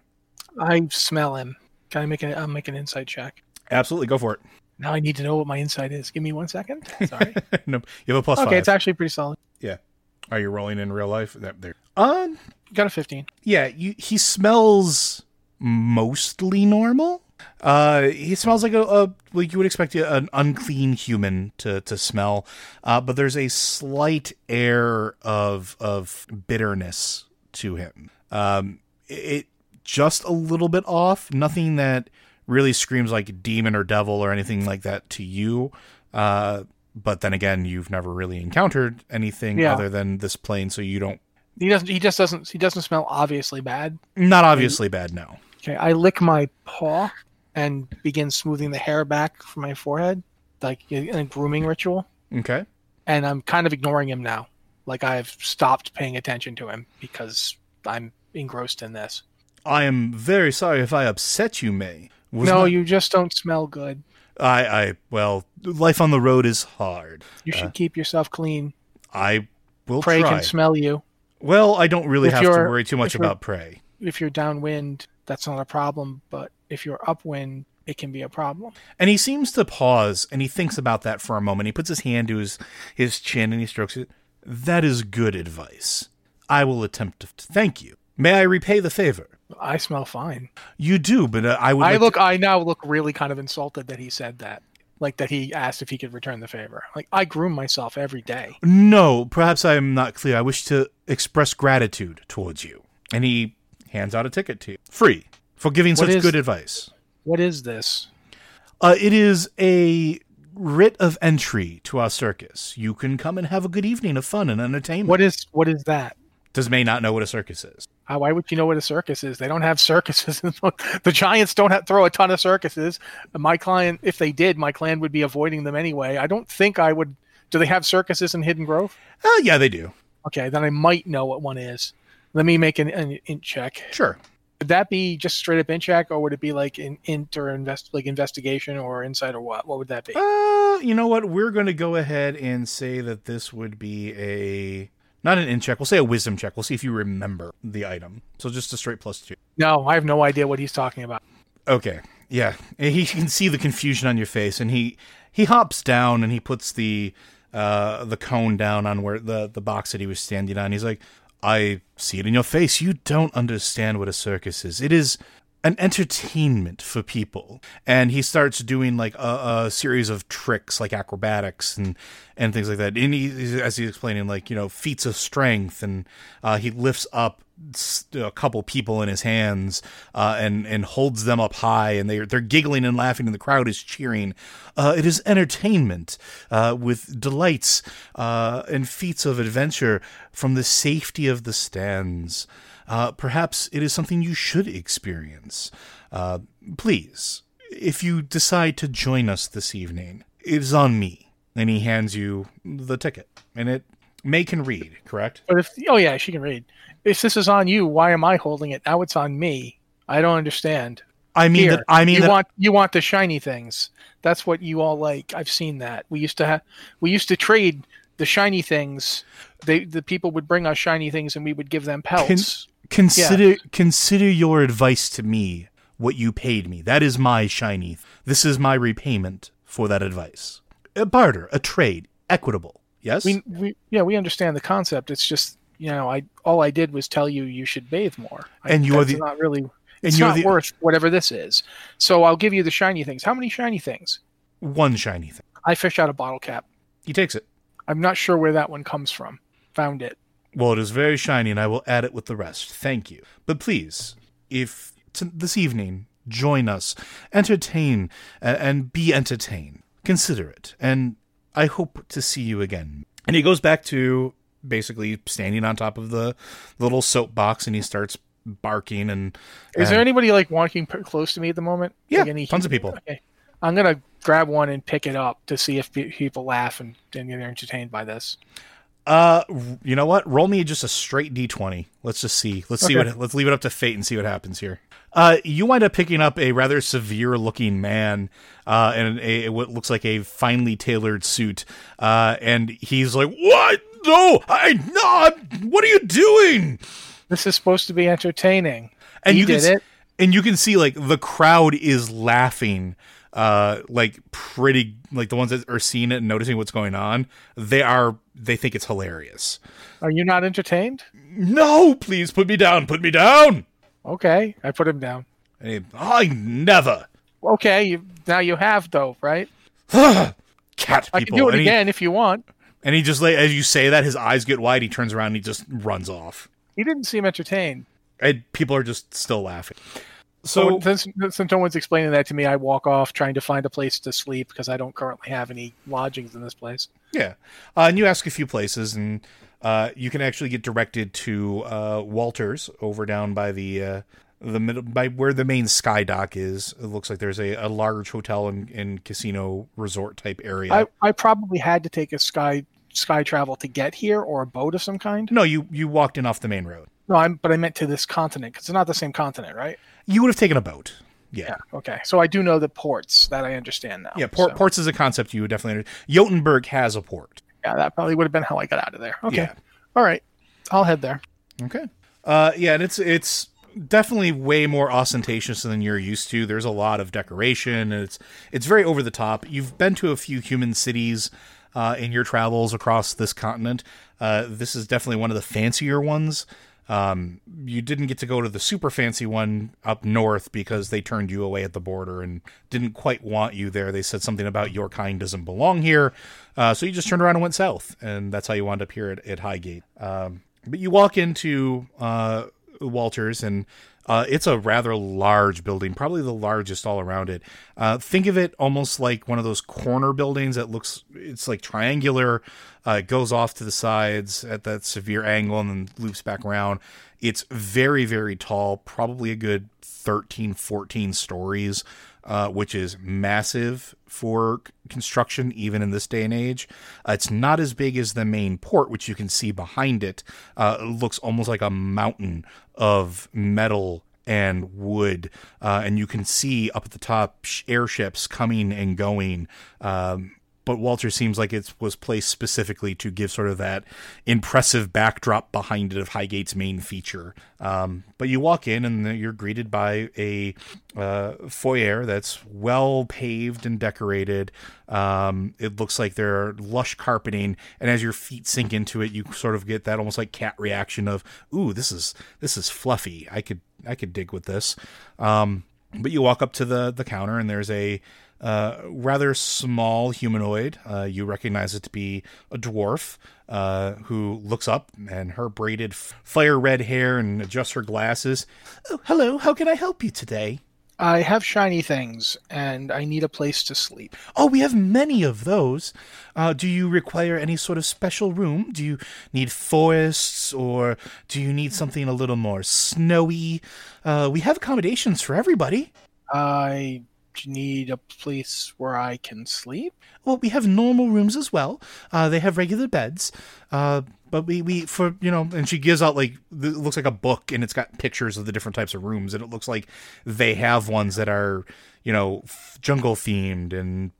I smell him. Can I make an? I'll make an insight check. Absolutely, go for it. Now I need to know what my insight is. Give me one second. Sorry. no, you have a plus okay, five. it's actually pretty solid. yeah. Are you rolling in real life? That there. Um. Got a 15. Yeah. You. He smells mostly normal. Uh, he smells like a, a like you would expect an unclean human to to smell. Uh, but there's a slight air of of bitterness to him. Um, it just a little bit off. Nothing that really screams like demon or devil or anything like that to you. Uh, but then again, you've never really encountered anything Yeah. other than this plane, so you don't. He doesn't. He just doesn't. He doesn't smell obviously bad. Not obviously bad, no. Okay, I lick my paw and begin smoothing the hair back from my forehead, like in a grooming ritual. Okay. And I'm kind of ignoring him now. Like I've stopped paying attention to him because I'm engrossed in this. I am very sorry if I upset you, May. Was no, not- you just don't smell good. I, I, well, life on the road is hard. You should Uh, keep yourself clean. I will Prey try. can smell you. well, I don't really If have to worry too much about prey. If you're downwind, that's not a problem. But if you're upwind, it can be a problem. And he seems to pause and he thinks about that for a moment. He puts his hand to his, his chin and he strokes it. That is good advice. I will attempt to thank you. May I repay the favor? I smell fine. You do, but uh, I would. I like look. to- I now look really kind of insulted that he said that. Like that he asked if he could return the favor. Like I groom myself every day. No, perhaps I am not clear. I wish to express gratitude towards you. And he hands out a ticket to you, free, for giving What such is- good advice. What is this? Uh, it is a writ of entry to our circus. You can come and have a good evening of fun and entertainment. What is what is that? Does May not know what a circus is? Uh, why would you know what a circus is? They don't have circuses. the Giants don't have, throw a ton of circuses. My client, if they did, my client would be avoiding them anyway. I don't think I would. Do they have circuses in Hidden Grove? Uh, yeah, they do. Okay, then I might know what one is. Let me make an, an int check. Sure. Would that be just straight up int check, or would it be like an int or invest like investigation or insight or what? What would that be? Uh, you know what? We're going to go ahead and say that this would be a not an int check. We'll say a wisdom check. We'll see if you remember the item. So just a straight plus two. No, I have no idea what he's talking about. Okay. Yeah. And He can see the confusion on your face, and he he hops down and he puts the uh the cone down on where the the box that he was standing on. He's like, I see it in your face. You don't understand what a circus is. It is an entertainment for people. And he starts doing like a, a series of tricks, like acrobatics and and things like that. And he, as he's explaining, like you know, feats of strength, and uh, he lifts up a couple people in his hands uh, and and holds them up high, and they're they're giggling and laughing, and the crowd is cheering. Uh, it is entertainment uh, with delights uh, and feats of adventure from the safety of the stands. Uh, perhaps it is something you should experience. Uh, please, if you decide to join us this evening, it is on me. And he hands you the ticket, and it May can read, correct? But if oh yeah, she can read. If this is on you, why am I holding it? Now it's on me. I don't understand. I mean Here, that. I mean you that. want you want the shiny things. That's what you all like. I've seen that. We used to have we used to trade the shiny things. They the people would bring us shiny things and we would give them pelts. Consider consider your advice to me what you paid me. That is my shiny. This is my repayment for that advice. A barter, a trade, equitable. Yes. we, we yeah we understand the concept. It's just you know I all I did was tell you you should bathe more. I- And you are the- not really. and It's you're not the- worth whatever this is. So I'll give you the shiny things. How many shiny things? One shiny thing. I fish out a bottle cap. He takes it. I'm not sure where that one comes from. Found it. Well, it is very shiny, and I will add it with the rest. Thank you. But please, if t- this evening, join us, entertain, uh, and be entertained. Consider it, and I hope to see you again. And he goes back to basically standing on top of the little soapbox, and he starts barking. And Is there anybody like walking close to me at the moment? Yeah, Like any- tons of people. Okay. I'm gonna grab one and pick it up to see if people laugh and, and get entertained by this. Uh, you know what? Roll me just a straight d20. Let's just see. Let's see what. Let's leave it up to fate and see what happens here. Uh, you wind up picking up a rather severe-looking man, uh, in a what looks like a finely tailored suit. Uh, and he's like, "What? No, I no. What are you doing?" This is supposed to be entertaining. And He you can did s- it. and you can see like the crowd is laughing uh like pretty like the ones that are seeing it and noticing what's going on they are they think it's hilarious Are you not entertained? no please put me down put me down Okay, I put him down. and he, i never Okay, you, now you have though, right? cat people. I can do it and he, again if you want. and he just like as you say that his eyes get wide he turns around and he just runs off He didn't seem entertained. and people are just still laughing So So since, since no one's explaining that to me, I walk off trying to find a place to sleep because I don't currently have any lodgings in this place. Yeah, uh, and you ask a few places, and uh, you can actually get directed to uh, Walters over down by the uh, the middle by where the main sky dock is. It looks like there's a, a large hotel and, and casino resort type area. I, I probably had to take a sky sky travel to get here or a boat of some kind. no, you you walked in off the main road. No, I'm but I meant to this continent because it's not the same continent, right? You would have taken a boat. Yeah. Yeah. Okay. So I do know the ports that I understand now. Yeah, port, So, ports is a concept you would definitely. Jotunberg has a port. yeah, that probably would have been how I got out of there. Okay. Yeah. All right. I'll head there. Okay. Uh, yeah, and it's it's definitely way more ostentatious than you're used to. There's a lot of decoration, and it's it's very over the top. You've been to a few human cities uh, in your travels across this continent. Uh, this is definitely one of the fancier ones. Um, you didn't get to go to the super fancy one up north because they turned you away at the border and didn't quite want you there. They said something about your kind doesn't belong here. Uh, so you just turned around and went south, and that's how you wound up here at, at Highgate. Um, but you walk into uh, Walters, and uh, it's a rather large building, probably the largest all around it. Uh, think of it almost like one of those corner buildings that looks, it's like triangular. Uh, it goes off to the sides at that severe angle and then loops back around. It's very, very tall, probably a good 13, 14 stories, uh, which is massive for construction, even in this day and age. Uh, it's not as big as the main port, which you can see behind it. Uh, it looks almost like a mountain of metal and wood, uh, and you can see up at the top sh- airships coming and going. Um, but Walter seems like it was placed specifically to give sort of that impressive backdrop behind it of Highgate's main feature. Um, but you walk in and you're greeted by a uh, foyer that's well paved and decorated. Um, it looks like there are lush carpeting, and as your feet sink into it, you sort of get that almost like cat reaction of, "Ooh, this is this is fluffy. I could I could dig with this." Um, but you walk up to the the counter, and there's a uh, rather small humanoid. Uh, you recognize it to be a dwarf uh, who looks up and her braided fire red hair and adjusts her glasses. Oh, hello. How can I help you today? I have shiny things and I need a place to sleep. Oh, we have many of those. Uh, do you require any sort of special room? Do you need forests or do you need something a little more snowy? Uh, we have accommodations for everybody. I need a place where I can sleep. Well, we have normal rooms as well. Uh, they have regular beds. Uh, but we, we for you know, and she gives out like it looks like a book, and it's got pictures of the different types of rooms, and it looks like they have ones that are you know jungle themed and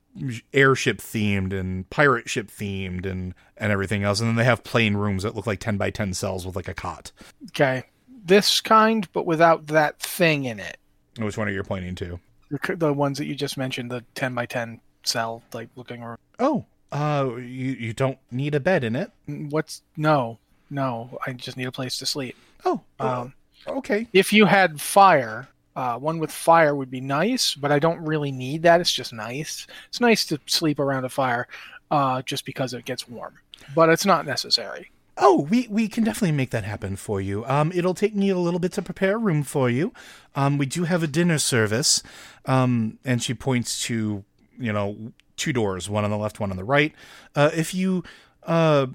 airship themed and pirate ship themed and and everything else, and then they have plain rooms that look like ten by ten cells with like a cot. Okay. This kind, but without that thing in it. Which one are you pointing to? The, the ones that you just mentioned, the 10 by 10 cell like looking room. Oh, uh, you you don't need a bed in it. What's no, no. I just need a place to sleep. Oh, Um, okay. if you had fire, uh, one with fire would be nice, but I don't really need that. It's just nice. It's nice to sleep around a fire, uh, just because it gets warm, but it's not necessary. Oh, we, we can definitely make that happen for you. Um, it'll take me a little bit to prepare a room for you. Um, we do have a dinner service. Um, and she points to, you know, two doors, one on the left, one on the right. Uh, if you, uh,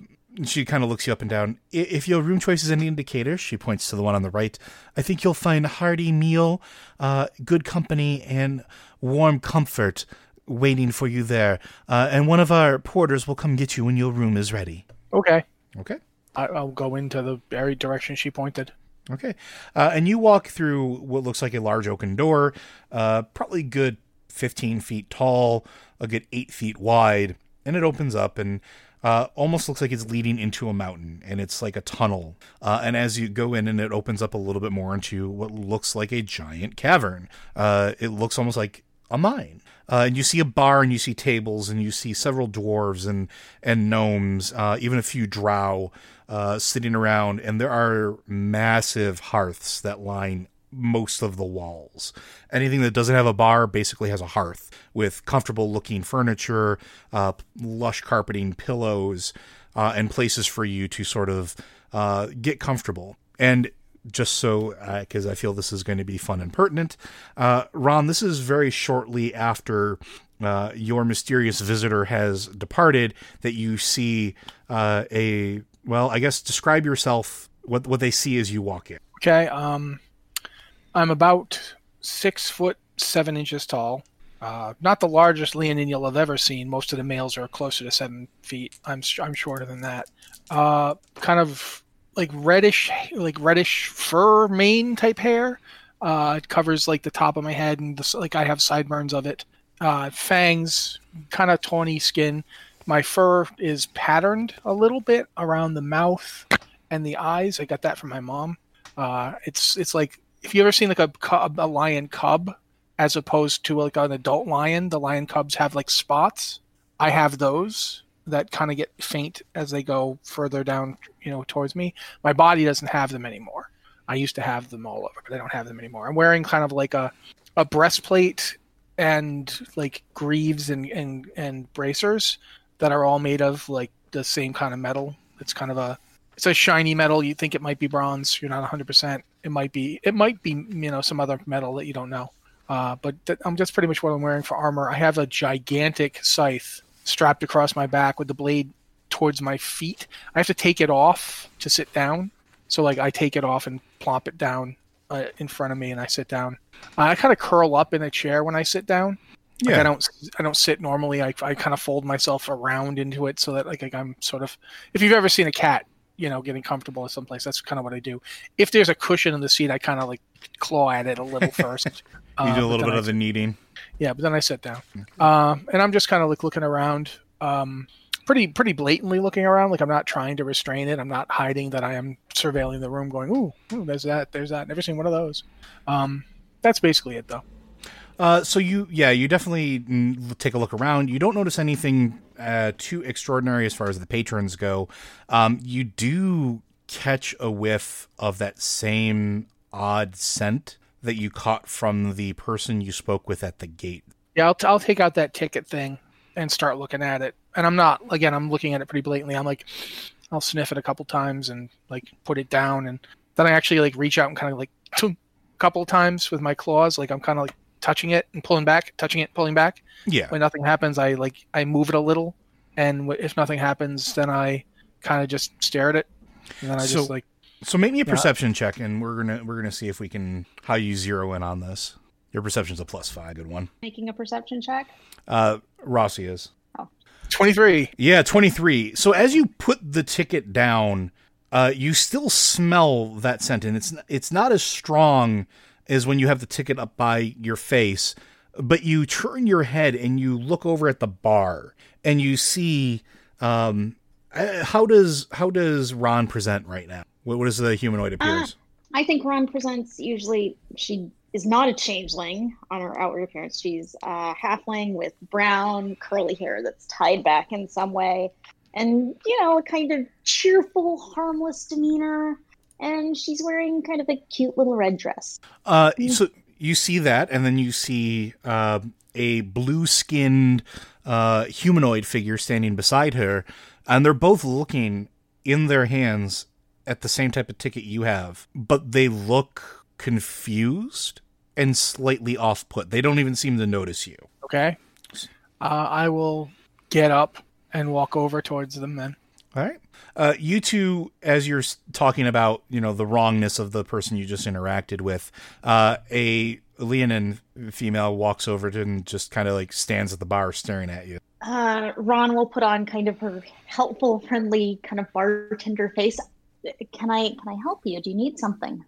she kind of looks you up and down. If your room choice is any indicator, she points to the one on the right. I think you'll find a hearty meal, uh, good company, and warm comfort waiting for you there. Uh, and one of our porters will come get you when your room is ready. Okay, Okay. I, I'll go into the very direction she pointed. Okay. Uh, and you walk through what looks like a large oaken door, uh, probably good 15 feet tall, a good 8 feet wide, and it opens up and uh, almost looks like it's leading into a mountain, and it's like a tunnel. Uh, and as you go in, and it opens up a little bit more into what looks like a giant cavern. Uh, it looks almost like a mine. Uh, and you see a bar, and you see tables, and you see several dwarves and and gnomes, uh, even a few drow uh, sitting around, and there are massive hearths that line most of the walls. Anything that doesn't have a bar basically has a hearth with comfortable looking furniture, uh, lush carpeting, pillows, uh, and places for you to sort of uh, get comfortable. And just so because I feel this is going to be fun and pertinent. Uh, Ron, this is very shortly after uh, your mysterious visitor has departed that you see uh, a well, I guess describe yourself what what they see as you walk in. Okay. Um, I'm about six foot seven inches tall. Uh, not the largest leonine you'll have ever seen. Most of the males are closer to seven feet. I'm I'm shorter than that. Uh, kind of like reddish, like reddish fur mane type hair. Uh, it covers like the top of my head, and the, like I have sideburns of it. Uh, fangs, kind of tawny skin. My fur is patterned a little bit around the mouth and the eyes. I got that from my mom. Uh, it's it's like if you ever seen like a cub, a lion cub as opposed to like an adult lion, the lion cubs have like spots. I have those that kind of get faint as they go further down, you know, towards me. My body doesn't have them anymore. I used to have them all over, but I don't have them anymore. I'm wearing kind of like a a breastplate and like greaves and and and bracers that are all made of like the same kind of metal. It's kind of a it's a shiny metal. You think it might be bronze. You're not 100%. It might be it might be you know some other metal that you don't know. Uh, but th- I'm just pretty much what I'm wearing for armor. I have a gigantic scythe strapped across my back with the blade towards my feet. I have to take it off to sit down. So like I take it off and plop it down uh, in front of me, and I sit down. I kind of curl up in a chair when I sit down. Like Yeah. I don't I don't sit normally. I, I kind of fold myself around into it so that like, like I'm sort of. If you've ever seen a cat, you know, getting comfortable at someplace, that's kind of what I do. If there's a cushion in the seat, I kind of like claw at it a little first. You Uh, do a little bit I of the kneading. yeah, but then I sit down, um, and I'm just kind of like looking around, um, pretty pretty blatantly looking around. Like I'm not trying to restrain it. I'm not hiding that I am surveilling the room, going, "Ooh, ooh there's that, there's that." Never seen one of those. Um, that's basically it, though. Uh, so you, yeah, you definitely take a look around. You don't notice anything uh, too extraordinary as far as the patrons go. Um, you do catch a whiff of that same odd scent that you caught from the person you spoke with at the gate. Yeah, I'll, t- I'll take out that ticket thing and start looking at it. And I'm not again. I'm looking at it pretty blatantly. I'm like, I'll sniff it a couple times and like put it down, and then I actually like reach out and kind of like a couple times with my claws. Like I'm kind of like touching it and pulling back, touching it, pulling back. Yeah. When nothing happens, I like I move it a little, and if nothing happens, then I kind of just stare at it, and then I just like So make me a Yeah. perception check, and we're gonna we're gonna see if we can how you zero in on this. Your perception's a plus five, good one. Making a perception check. Uh, Rossi is. 23. Yeah, 23. So as you put the ticket down, uh, you still smell that scent, and it's it's not as strong as when you have the ticket up by your face. But you turn your head and you look over at the bar, and you see um, uh, how does how does Ron present right now? What, what does the humanoid appears? I think Ron presents usually she is not a changeling on her outward appearance. She's a halfling with brown curly hair that's tied back in some way, and you know, a kind of cheerful, harmless demeanor. And she's wearing kind of a cute little red dress. Uh, so you see that, and then you see uh, a blue-skinned uh, humanoid figure standing beside her, and they're both looking in their hands at the same type of ticket you have, but they look confused and slightly off-put. They don't even seem to notice you. Okay. Uh, I will get up and walk over towards them then. All right. Uh, you two, as you're talking about, you know, the wrongness of the person you just interacted with, uh, a Leonin female walks over to and just kind of like stands at the bar staring at you. Uh, Ron will put on kind of her helpful, friendly, kind of bartender face. Can I can I help you? Do you need something?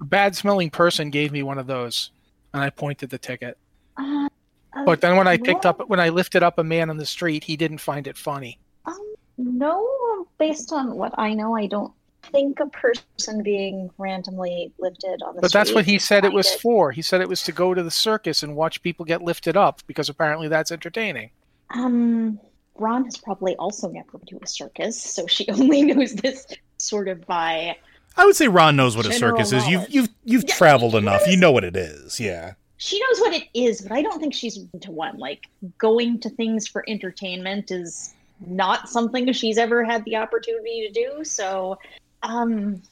A bad smelling person gave me one of those, and I pointed the ticket. Uh, uh, But then when I picked no. up, when I lifted up a man on the street, he didn't find it funny. Um, no, based on what I know, I don't think a person being randomly lifted on the But that's what he said it find was for. He said it was to go to the circus and watch people get lifted up because apparently that's entertaining. Um, Ron has probably also never been to a circus, so she only knows this sort of by. I would say Ron knows what a General circus is. You've you've you've Yeah, traveled he enough. You know what it is. Yeah. She knows what it is, but I don't think she's into one. Like going to things for entertainment is not something she's ever had the opportunity to do. So, um,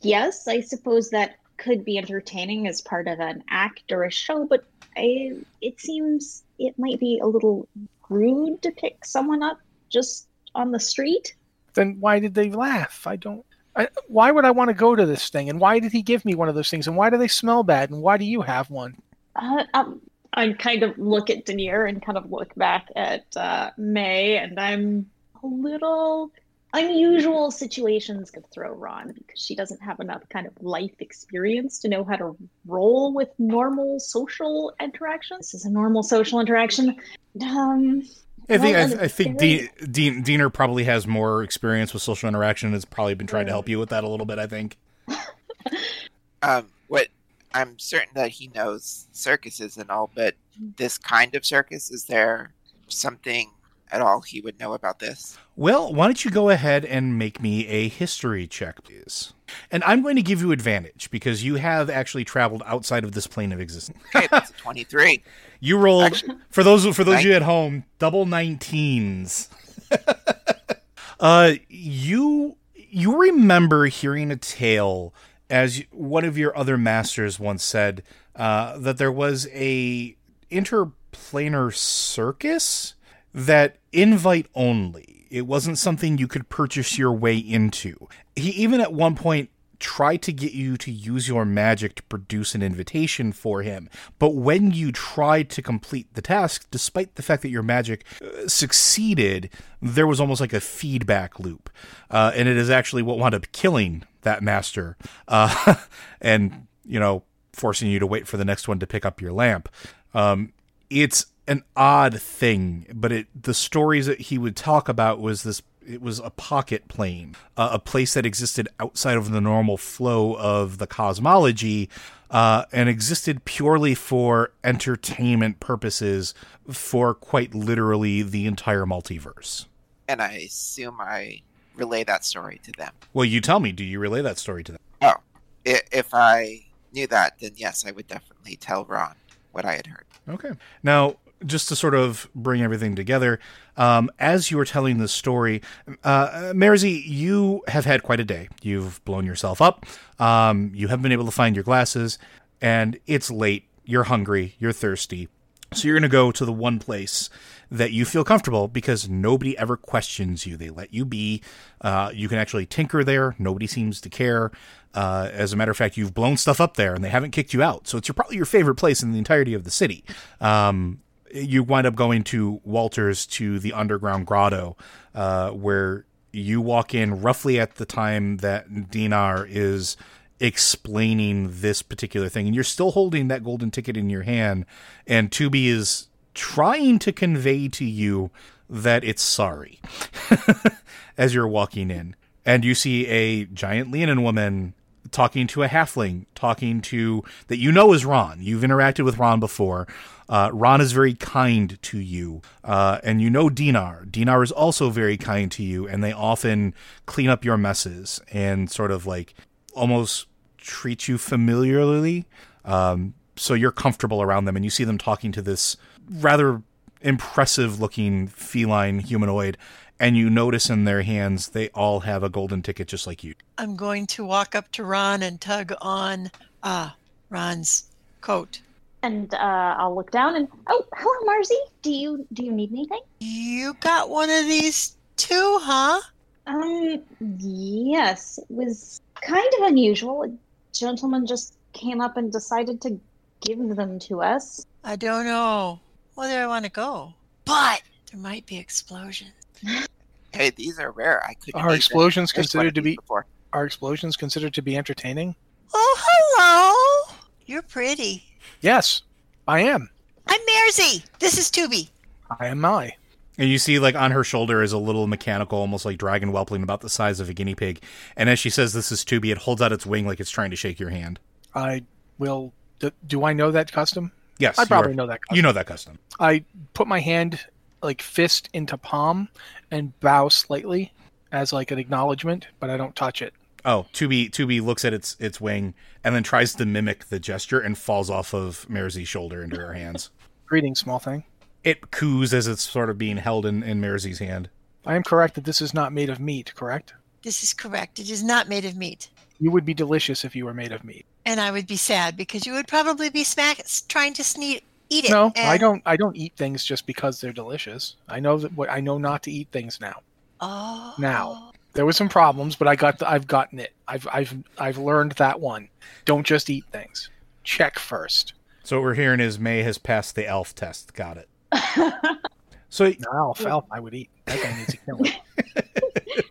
yes, I suppose that could be entertaining as part of an act or a show, but I, it seems it might be a little rude to pick someone up just on the street. Then why did they laugh? I don't. I, why would I want to go to this thing? And why did he give me one of those things? And why do they smell bad? And why do you have one? Uh, um, I kind of look at Dinar and kind of look back at uh, May, and I'm a little unusual situations could throw Ron because she doesn't have enough kind of life experience to know how to roll with normal social interactions. This is a normal social interaction. Um, I think well, I, I think very- Dean, Dean Dinar probably has more experience with social interaction. and Has probably been trying to help you with that a little bit. I think. Um, what I'm certain that he knows circuses and all, but this kind of circus is there something at all he would know about this? Well, why don't you go ahead and make me a history check, please? And I'm going to give you advantage because you have actually traveled outside of this plane of existence. Okay, that's a 23. You rolled Actually- for those for those of you at home, double 19s. uh you you remember hearing a tale as one of your other masters once said uh, that there was a interplanar circus that invite only. It wasn't something you could purchase your way into. He even at one point tried to get you to use your magic to produce an invitation for him. But when you tried to complete the task, despite the fact that your magic uh, succeeded, there was almost like a feedback loop. Uh, and it is actually what wound up killing that master. Uh, and, you know, forcing you to wait for the next one to pick up your lamp. Um, it's an odd thing, but it the stories that he would talk about was this it was a pocket plane, uh, a place that existed outside of the normal flow of the cosmology, uh, and existed purely for entertainment purposes for quite literally the entire multiverse. And I assume I relay that story to them. Well, you tell me, do you relay that story to them? Oh, if I knew that, then yes, I would definitely tell Ron what I had heard. Okay. Now, just to sort of bring everything together, um, as you were telling this story, uh, Marzi, you have had quite a day. You've blown yourself up. Um, you haven't been able to find your glasses, and it's late. You're hungry. You're thirsty. So you're going to go to the one place that you feel comfortable because nobody ever questions you. They let you be. Uh, you can actually tinker there. Nobody seems to care. Uh, as a matter of fact, you've blown stuff up there and they haven't kicked you out. So it's your, probably your favorite place in the entirety of the city. Um, you wind up going to Walters to the underground grotto, uh, where you walk in roughly at the time that Dinar is explaining this particular thing, and you're still holding that golden ticket in your hand, and Tubi is trying to convey to you that it's sorry as you're walking in. And you see a giant Leonin woman talking to a halfling, talking to that you know is Ron. You've interacted with Ron before. Uh, Ron is very kind to you, uh, and you know Dinar. Dinar is also very kind to you, and they often clean up your messes and sort of like almost treat you familiarly. Um, so you're comfortable around them, and you see them talking to this rather impressive looking feline humanoid, and you notice in their hands they all have a golden ticket just like you. I'm going to walk up to Ron and tug on uh, Ron's coat. And uh, I'll look down and oh, hello, Marzi. Do you do you need anything? You got one of these too, huh? Um, yes, it was kind of unusual. A gentleman just came up and decided to give them to us. I don't know whether I want to go, but there might be explosions. Hey, these are rare. I couldn't. Are eat them. explosions considered to be Before. are explosions considered to be entertaining? Oh, hello. You're pretty. Yes, I am. I'm Marzi. This is Tubi. I am I. And you see, like, on her shoulder is a little mechanical, almost like dragon whelpling, about the size of a guinea pig. And as she says, This is Tubi, it holds out its wing like it's trying to shake your hand. I will. Do, do I know that custom? Yes. I probably are- know that. Custom. You know that custom. I put my hand like fist into palm and bow slightly as like an acknowledgement, but I don't touch it. Oh, Tubi, Tubi looks at its its wing and then tries to mimic the gesture and falls off of Marzi's shoulder into her hands. Greetings, small thing. It coos as it's sort of being held in, in Marzi's hand. I am correct that this is not made of meat, correct? This is correct. It is not made of meat. You would be delicious if you were made of meat. And I would be sad because you would probably be smack trying to sneak eat it. No, I don't. I don't eat things just because they're delicious. I know that. What I know not to eat things now. Oh. Now. There was some problems, but I got. The, I've gotten it. I've. I've. I've learned that one. Don't just eat things. Check first. So what we're hearing is May has passed the elf test. Got it. So No, elf, elf, I would eat. That guy needs a killing.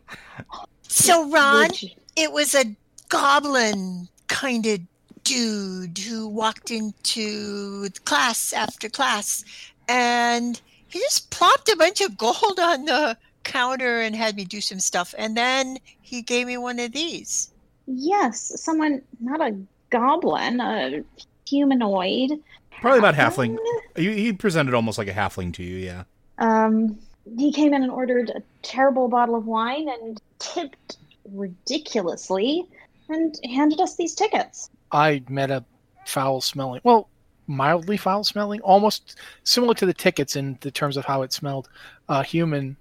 So Ron, it was a goblin kind of dude who walked into class after class and he just plopped a bunch of gold on the counter and had me do some stuff and then he gave me one of these Yes, someone, not a goblin, a humanoid. probably about halfling. He, he presented almost like a halfling to you. Yeah. Um, he came in and ordered a terrible bottle of wine and tipped ridiculously and handed us these tickets. I met a foul smelling, well, mildly foul smelling, almost similar to the tickets in the terms of how it smelled. A human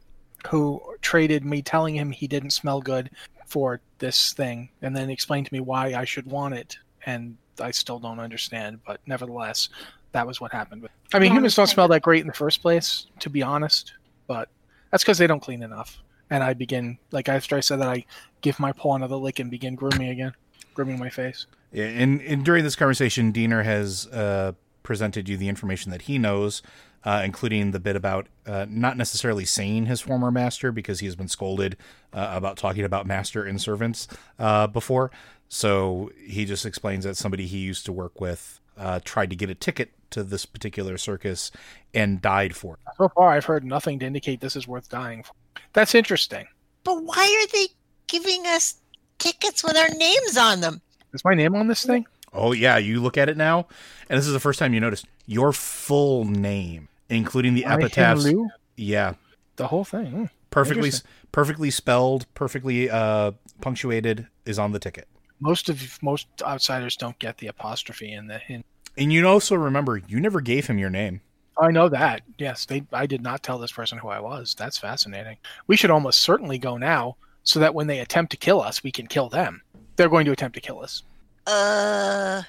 who traded me telling him he didn't smell good for this thing, and then explained to me why I should want it, and I still don't understand. But nevertheless, that was what happened. I mean, Yeah, humans don't smell that great in the first place, to be honest. But that's because they don't clean enough. And I begin, like after I said that, I give my paw another lick and begin grooming again, grooming my face. Yeah, and, and during this conversation, Diener has uh, presented you the information that he knows, uh, including the bit about uh, not necessarily saying his former master because he has been scolded uh, about talking about master and servants uh, before. So he just explains that somebody he used to work with uh, tried to get a ticket to this particular circus and died for it. So far, I've heard nothing to indicate this is worth dying for. That's interesting. but why are they giving us tickets with our names on them Is my name on this thing? Oh yeah, you look at it now, and this is the first time you noticed your full name, including the I, epitaphs. Lou? Yeah, The whole thing. Hmm. perfectly perfectly spelled, perfectly uh, punctuated is on the ticket. Most of most outsiders don't get the apostrophe in the. In, And you also remember you never gave him your name. I know that. Yes, they. I did not tell this person who I was. That's fascinating. We should almost certainly go now, so that when they attempt to kill us, we can kill them. They're going to attempt to kill us. uh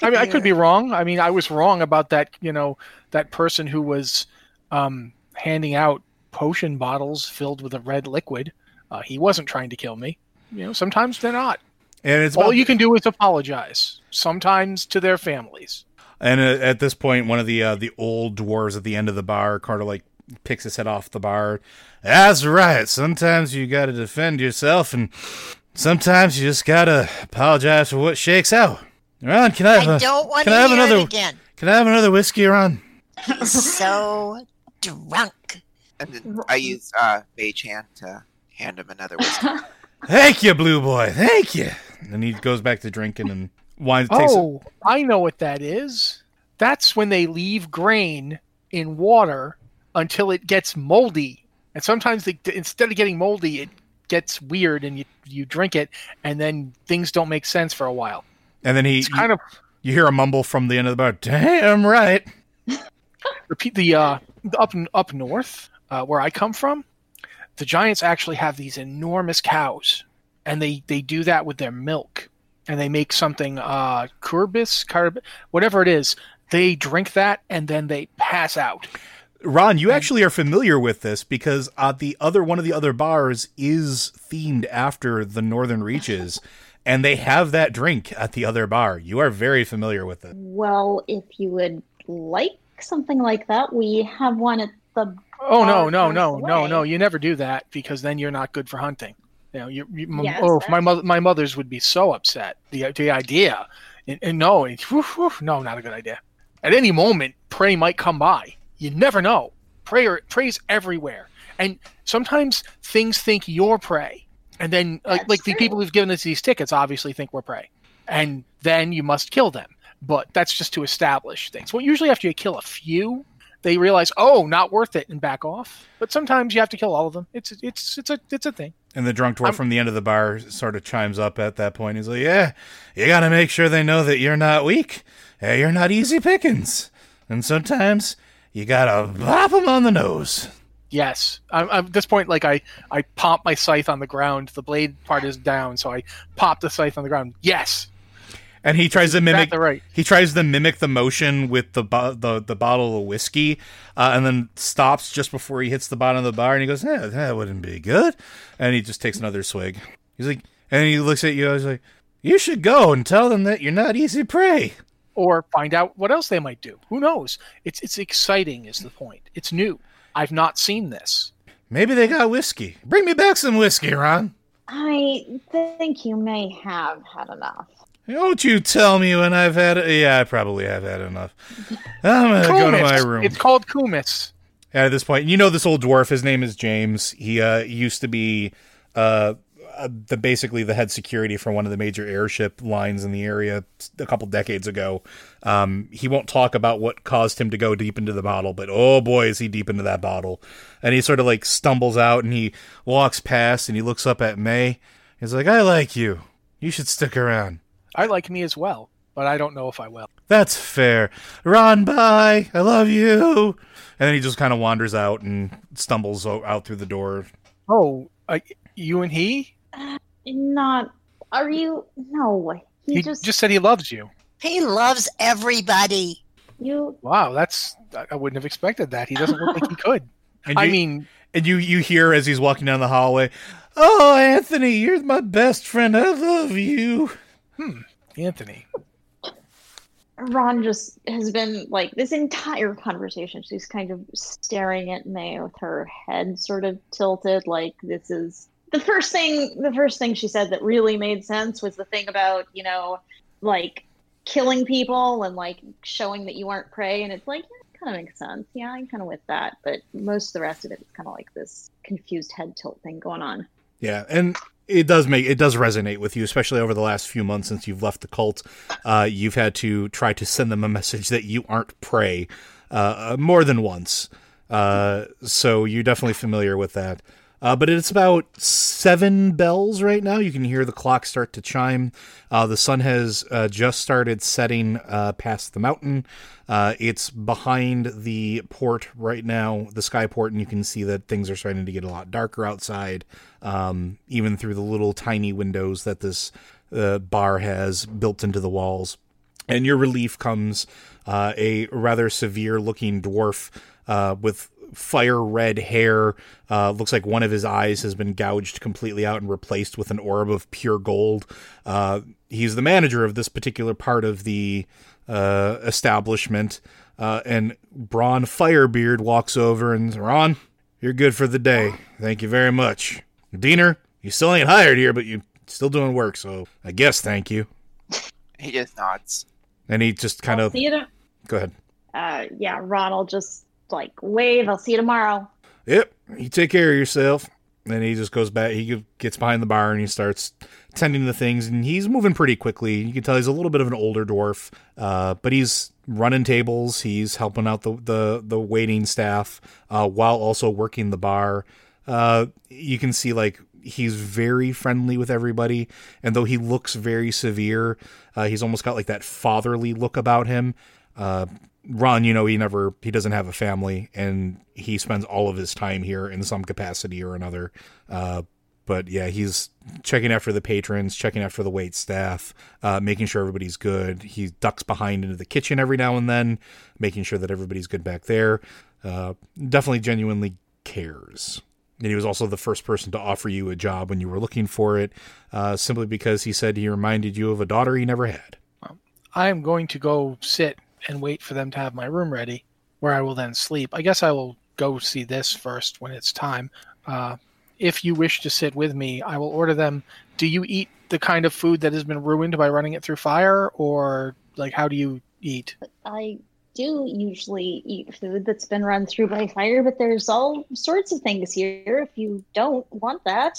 I mean, I could be wrong. I mean, I was wrong about that. You know, that person who was um, handing out potion bottles filled with a red liquid. Uh, he wasn't trying to kill me. You know, sometimes they're not. And it's All about- you can do is apologize. Sometimes to their families. And uh, at this point, one of the uh, the old dwarves at the end of the bar, Carter like picks his head off the bar. That's right. Sometimes you got to defend yourself, and sometimes you just gotta apologize for what shakes out. Ron, can I have i a, don't want can to I have hear another? it again Can I have another whiskey, Ron? He's so drunk And then I use uh, Mage Hand to hand him another whiskey. Thank you, Blue Boy. Thank you. And he goes back to drinking and wine. Takes Oh, I know what that is. That's when they leave grain in water until it gets moldy. And sometimes they, instead of getting moldy, it gets weird and you, you drink it and then things don't make sense for a while. and then he It's kind of you hear a mumble from the end of the bar. Damn right. Repeat the uh up up north uh, where I come from, the giants actually have these enormous cows, and they they do that with their milk, and they make something uh curbis carb whatever it is. They drink that and then they pass out. Ron, you actually are familiar with this because uh, the other one of the other bars is themed after the Northern Reaches, and they have that drink at the other bar. You are very familiar with it. Well, if you would like something like that, we have one at the. Oh no no no the no no! You never do that because then you're not good for hunting. You know, you, you Yes, oh, my mother, my mothers would be so upset. The the idea, and, and no, and, no, not a good idea. At any moment, prey might come by. You never know. Prey prey's everywhere, and sometimes things think you're prey, and then like That's like the true. people who've given us these tickets obviously think we're prey, and then you must kill them. But that's just to establish things. Well, usually after you kill a few, they realize, oh, not worth it, and back off. But sometimes you have to kill all of them. It's it's it's a it's a thing. And the drunk dwarf I'm- from the end of the bar sort of chimes up at that point. He's like, "Yeah, you got to make sure they know that you're not weak. Hey, you're not easy pickings, and sometimes you gotta bop them on the nose." Yes. I'm, I'm- at this point, like I, I pop my scythe on the ground. The blade part is down, so I pop the scythe on the ground. Yes. And he tries to mimic Exactly right. he tries to mimic the motion with the bo- the, the bottle of whiskey, uh, and then stops just before he hits the bottom of the bar, and he goes, "Yeah, that wouldn't be good." And he just takes another swig. He's like, and he looks at you. I was like, "You should go and tell them that you're not easy prey." Or find out what else they might do. Who knows? It's it's exciting. Is the point? It's new. I've not seen this. Maybe they got whiskey. Bring me back some whiskey, Ron. I think you may have had enough. Don't you tell me when I've had it. Yeah, I probably have had enough. I'm gonna go to my room. It's called Kumis. at this point. You know this old dwarf. His name is James. He uh, used to be uh, uh, the basically the head security for one of the major airship lines in the area a couple decades ago. Um, he won't talk about what caused him to go deep into the bottle, but oh boy, is he deep into that bottle! And he sort of like stumbles out and he walks past and he looks up at May. He's like, "I like you. You should stick around." I like me as well, but I don't know if I will. That's fair. Ron, bye. I love you. And then he just kind of wanders out and stumbles out through the door. Oh, uh, you and he? Not. Are you? No. He, He just, just said he loves you. He loves everybody. You. Wow, that's I- I wouldn't have expected that. He doesn't look like he could. And I you- mean, And you you hear as he's walking down the hallway, "Oh, Anthony, you're my best friend. I love you." Hmm. Anthony. Ron just has been like this entire conversation. She's kind of staring at May with her head sort of tilted, like this is the first thing. The first thing she said that really made sense was the thing about you know, like killing people and like showing that you aren't prey. And it's like, yeah, it kind of makes sense. Yeah, I'm kind of with that. But most of the rest of it is kind of like this confused head tilt thing going on. Yeah, and it does make it does resonate with you, especially over the last few months since you've left the cult. Uh, you've had to try to send them a message that you aren't prey uh, more than once. Uh, so you're definitely familiar with that. Uh, but it's about seven bells right now. You can hear the clock start to chime. Uh, the sun has uh, just started setting uh, past the mountain. Uh, it's behind the port right now, the skyport, and you can see that things are starting to get a lot darker outside, um, even through the little tiny windows that this uh, bar has built into the walls. And your relief comes a rather severe looking dwarf uh, with fire red hair. Uh, looks like one of his eyes has been gouged completely out and replaced with an orb of pure gold. Uh, he's the manager of this particular part of the uh, establishment. Uh, and Braun Firebeard walks over and Ron, you're good for the day. Thank you very much. Diener, you still ain't hired here, but you're still doing work, so I guess thank you. He just nods. And he just kind I'll of see you. To- go ahead. uh, yeah, Ron will just like wave. I'll see you tomorrow. Yep, you take care of yourself. And he just goes back. He gets behind the bar and he starts tending to things. And he's moving pretty quickly. You can tell he's a little bit of an older dwarf, uh, but he's running tables. He's helping out the the, the waiting staff uh, while also working the bar. Uh, you can see like he's very friendly with everybody. And though he looks very severe, uh, he's almost got like that fatherly look about him. Uh, Ron, you know, he never he doesn't have a family and he spends all of his time here in some capacity or another. Uh, but yeah, he's checking after the patrons, checking after the wait staff, uh, making sure everybody's good. He ducks behind into the kitchen every now and then, making sure that everybody's good back there. Uh, definitely genuinely cares. And he was also the first person to offer you a job when you were looking for it, uh, simply because he said he reminded you of a daughter he never had. I am going to go sit and wait for them to have my room ready, where I will then sleep. I guess I will go see this first when it's time. Uh, if you wish to sit with me, I will order them. Do you eat the kind of food that has been ruined by running it through fire, or like how do you eat? I do usually eat food that's been run through by fire, but there's all sorts of things here if you don't want that.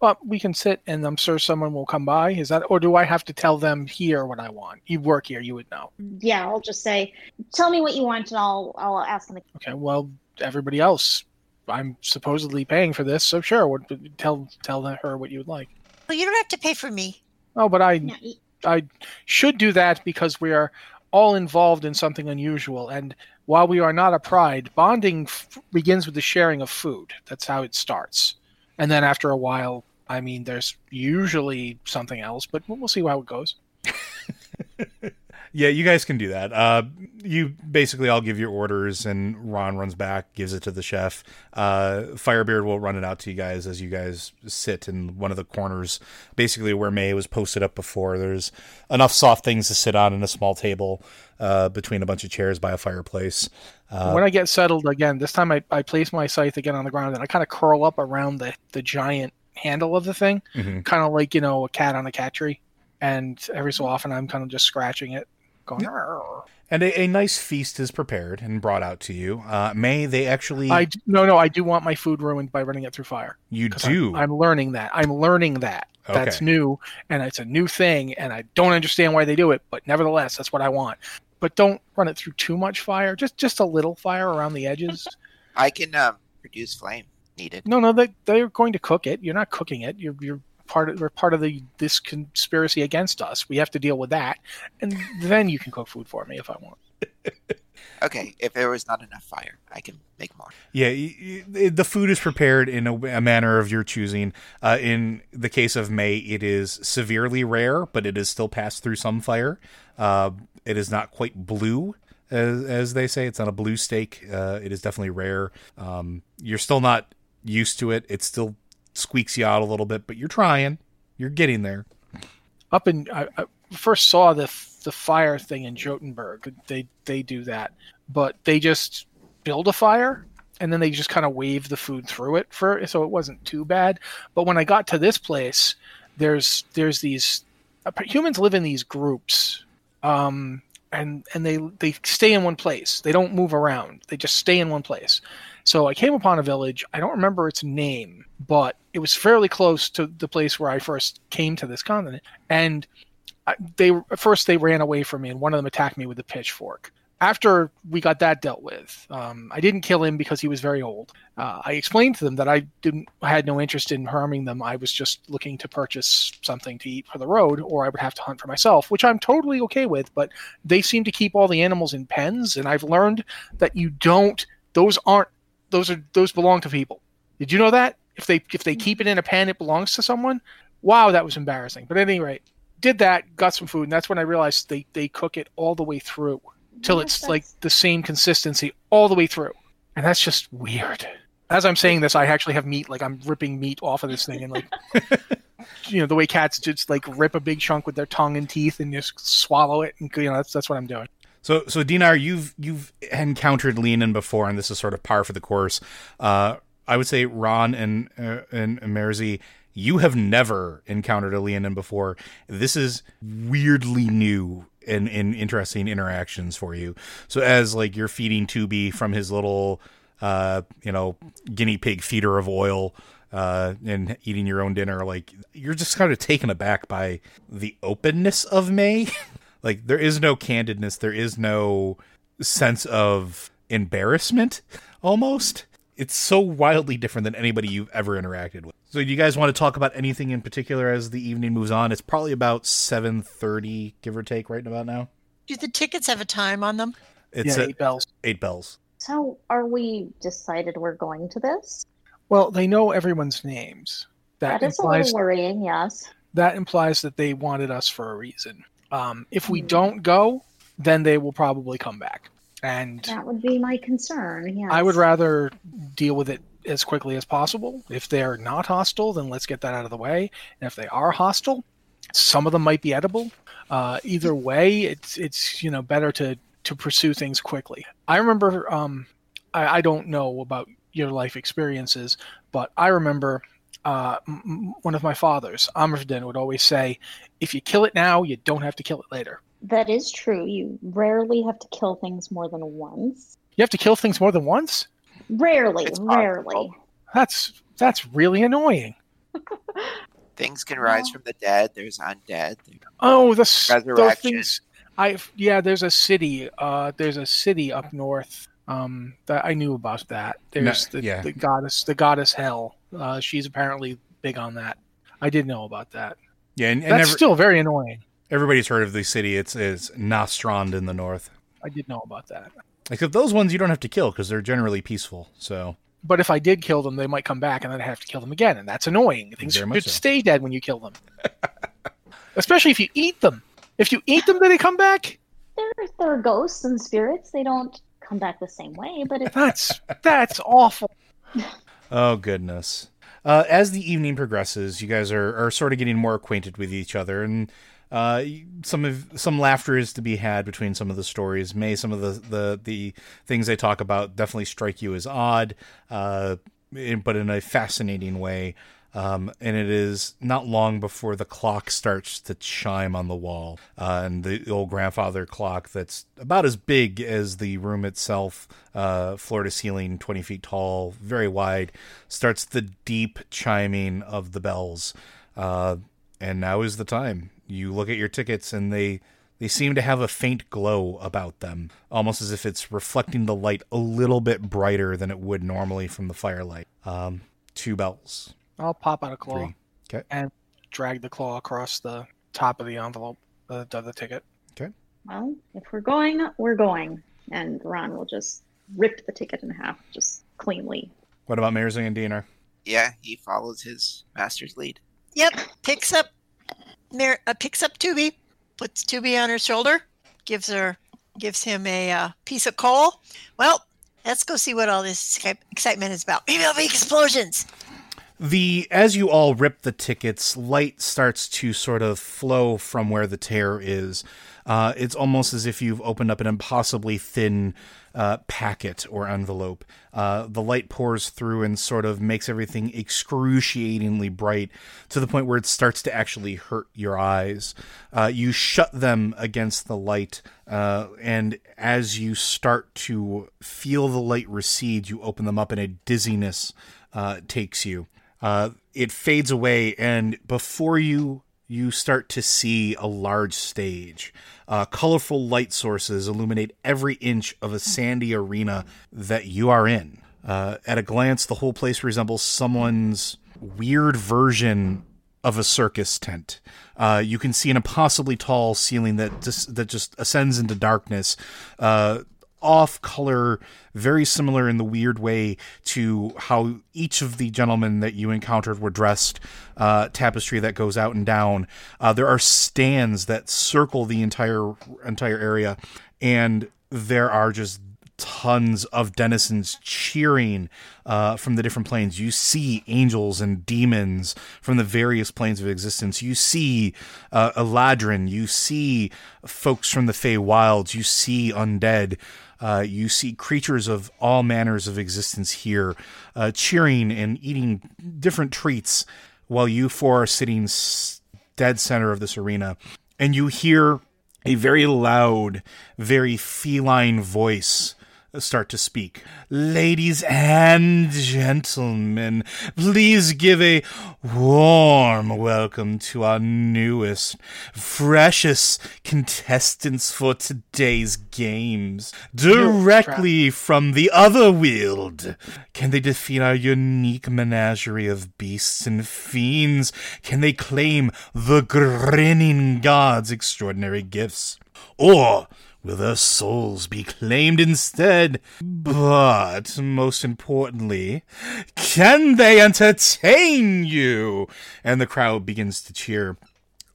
Well, we can sit, and I'm sure someone will come by. Is that, or do I have to tell them here what I want? You work here, you would know. Yeah, I'll just say, tell me what you want, and I'll I'll ask them. Okay, well, everybody else, I'm supposedly paying for this, so sure. What, tell tell her what you would like. Well, you don't have to pay for me. Oh, but I Yeah, e- I should do that because we are all involved in something unusual. And while we are not a pride, bonding f- begins with the sharing of food. That's how it starts. And then after a while, I mean, there's usually something else, but we'll see how it goes. Yeah, you guys can do that. Uh, you basically all give your orders, and Ron runs back, gives it to the chef. Uh, Firebeard will run it out to you guys as you guys sit in one of the corners, basically where May was posted up before. There's enough soft things to sit on in a small table uh, between a bunch of chairs by a fireplace. Uh, when I get settled again, this time I, I place my scythe again on the ground and I kind of curl up around the, the giant handle of the thing, mhm. kind of like, you know, a cat on a cat tree. And every so often I'm kind of just scratching it. And a, a nice feast is prepared and brought out to you. Uh, May, they actually. I d- no no I do want my food ruined by running it through fire. You do. I'm, I'm learning that. I'm learning that. That's new and it's a new thing and I don't understand why they do it, but nevertheless that's what I want. But don't run it through too much fire. Just just a little fire around the edges. I can um, produce flame needed. no no they they're going to cook it. You're not cooking it. You're you're part of we're part of the this conspiracy against us. We have to deal with that. And then you can cook food for me if I want. Okay, if there was not enough fire, I can make more. Yeah, y- y- the food is prepared in a, a manner of your choosing. Uh, in the case of May, it is severely rare, but it is still passed through some fire. Uh, it is not quite blue, as, as they say. It's not a blue steak. Uh, it is definitely rare. Um, you're still not used to it. It's still squeaks you out a little bit, but you're trying. You're getting there. up in I, I first saw the the fire thing in Jotunberg. They they do that, but they just build a fire and then they just kind of wave the food through it for so it wasn't too bad. But when I got to this place, there's there's these humans live in these groups. Um, and and they they stay in one place. They don't move around. They just stay in one place. So I came upon a village. I don't remember its name, but it was fairly close to the place where I first came to this continent. And they first they ran away from me, and one of them attacked me with a pitchfork. After we got that dealt with, um, I didn't kill him because he was very old. Uh, I explained to them that I didn't had no interest in harming them. I was just looking to purchase something to eat for the road, or I would have to hunt for myself, which I'm totally okay with. But they seem to keep all the animals in pens, and I've learned that you don't. Those aren't. Those are those belong to people. Did you know that? If they if they keep it in a pen, it belongs to someone. Wow, that was embarrassing. But at any rate, did that, got some food, and that's when I realized they they cook it all the way through till Yes, it's that's- like the same consistency all the way through, and that's just weird. As I'm saying this, I actually have meat, like I'm ripping meat off of this thing, and like, you know, the way cats just like rip a big chunk with their tongue and teeth and just swallow it, and you know, that's that's what I'm doing. So, so Dinar, you've you've encountered Leonin before, and this is sort of par for the course. Uh, I would say Ron and uh, and Merzi, you have never encountered a Leonin before. This is weirdly new and, and interesting interactions for you. So, as like you're feeding Tubi from his little, uh, you know, guinea pig feeder of oil. Uh, and eating your own dinner, like you're just kind of taken aback by the openness of May. like there is no candidness there is no sense of embarrassment almost it's so wildly different than anybody you've ever interacted with so do you guys want to talk about anything in particular as the evening moves on it's probably about 7.30 give or take right about now Do the tickets have a time on them? it's yeah, at eight bells. eight bells So, are we decided we're going to this? Well, they know everyone's names. That, that is a little worrying, yes. that implies that they wanted us for a reason. Um, if we Hmm. don't go, then they will probably come back. And That would be my concern, yes. I would rather deal with it as quickly as possible. If they're not hostile, then let's get that out of the way. And if they are hostile, some of them might be edible. Uh, either way, it's it's you know better to to pursue things quickly. I remember um, I, I don't know about your life experiences, but I remember uh, m- m- one of my fathers, Amrvdin, would always say, "If you kill it now, you don't have to kill it later." That is true. You rarely have to kill things more than once. You have to kill things more than once. Rarely, It's rarely. possible. That's that's really annoying. Things can rise Yeah. from the dead. There's undead. Oh, the s- Resurrection. I yeah, there's a city. Uh, there's a city up north. Um, that I knew about that. There's No, the, yeah. the goddess, the goddess Hell. Uh, she's apparently big on that. I did know about that. yeah and, and That's never, still very annoying. Everybody's heard of the city. It's is Nostrand in the north. I did know about that. Except those ones you don't have to kill because they're generally peaceful. So But if I did kill them, they might come back, and then I have to kill them again, and that's annoying. Things Very much should so. stay dead when you kill them, especially if you eat them. If you eat them, do they come back? They're, they're ghosts and spirits. They don't come back the same way, but it's That's that's awful. Oh goodness. Uh, as the evening progresses, you guys are, are sort of getting more acquainted with each other, and uh, some of some laughter is to be had between some of the stories. May some of the the, the things they talk about definitely strike you as odd, uh, but in a fascinating way. Um, and it is not long before the clock starts to chime on the wall, uh, and the old grandfather clock that's about as big as the room itself, uh, floor to ceiling, twenty feet tall, very wide, starts the deep chiming of the bells. Uh, and now is the time. You look at your tickets, and they they seem to have a faint glow about them, almost as if it's reflecting the light a little bit brighter than it would normally from the firelight. Um, two bells. I'll pop out a claw Three. Okay. and drag the claw across the top of the envelope of the ticket. Okay. Well, if we're going, we're going. And Ron will just rip the ticket in half, just cleanly. What about Marzing and Diener? Yeah, he follows his master's lead. Yep, picks up, Mar- uh, picks up Tubi, puts Tubi on her shoulder, gives her, gives him a uh, piece of coal. Well, let's go see what all this excitement is about. Maybe there'll be explosions. The as you all rip the tickets light starts to sort of flow from where the tear is. Uh, it's almost as if you've opened up an impossibly thin uh, packet or envelope. Uh, the light pours through and sort of makes everything excruciatingly bright to the point where it starts to actually hurt your eyes. Uh, you shut them against the light uh, and as you start to feel the light recede you open them up and a dizziness uh, takes you uh, it fades away, and before you, you start to see a large stage. Uh, colorful light sources illuminate every inch of a sandy arena that you are in. Uh, at a glance, the whole place resembles someone's weird version of a circus tent. Uh, you can see an impossibly tall ceiling that just that just ascends into darkness. Uh, off color, very similar in the weird way to how each of the gentlemen that you encountered were dressed. Uh, tapestry that goes out and down. Uh, there are stands that circle the entire entire area, and there are just tons of denizens cheering uh, from the different planes. You see angels and demons from the various planes of existence. You see uh, Eladrin. You see folks from the Fey Wilds. You see undead. Uh, you see creatures of all manners of existence here, uh, cheering and eating different treats, while you four are sitting s- dead center of this arena, and you hear a very loud, very feline voice start to speak. Ladies and gentlemen, please give a warm welcome to our newest, freshest contestants for today's games. Directly from the other world. Can they defeat our unique menagerie of beasts and fiends? Can they claim the grinning god's extraordinary gifts? Or will their souls be claimed instead? But most importantly, can they entertain you? And the crowd begins to cheer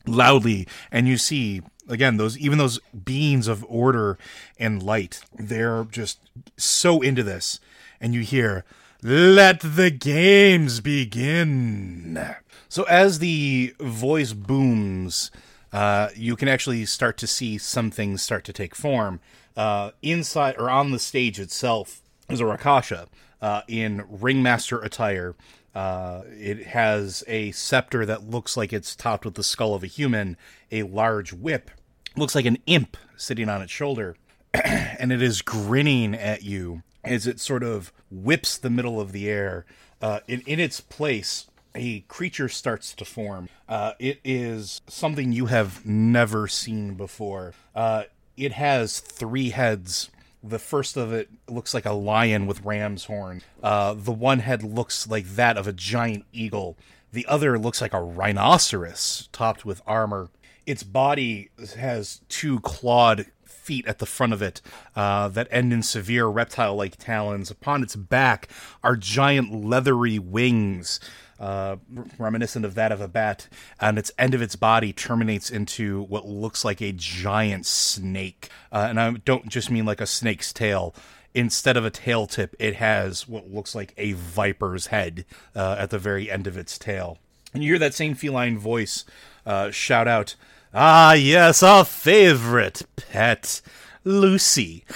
loudly, and you see again those even those beings of order and light. They're just so into this, and you hear. Let the games begin. So, as the voice booms, uh, you can actually start to see some things start to take form. Uh, inside or on the stage itself is a Rakasha uh, in ringmaster attire. Uh, it has a scepter that looks like it's topped with the skull of a human, a large whip, looks like an imp sitting on its shoulder, and it is grinning at you as it sort of whips the middle of the air. Uh, in, in its place, a creature starts to form. Uh, it is something you have never seen before. Uh, it has three heads. The first of it looks like a lion with ram's horn. Uh, the one head looks like that of a giant eagle. The other looks like a rhinoceros topped with armor. its body has two clawed feet at the front of it uh, that end in severe reptile like talons. Upon its back are giant leathery wings. Uh, reminiscent of that of a bat, and its end of its body terminates into what looks like a giant snake. Uh, and I don't just mean like a snake's tail. Instead of a tail tip, it has what looks like a viper's head uh, at the very end of its tail. And you hear that same feline voice uh, shout out, Ah, yes, our favorite pet, Lucy.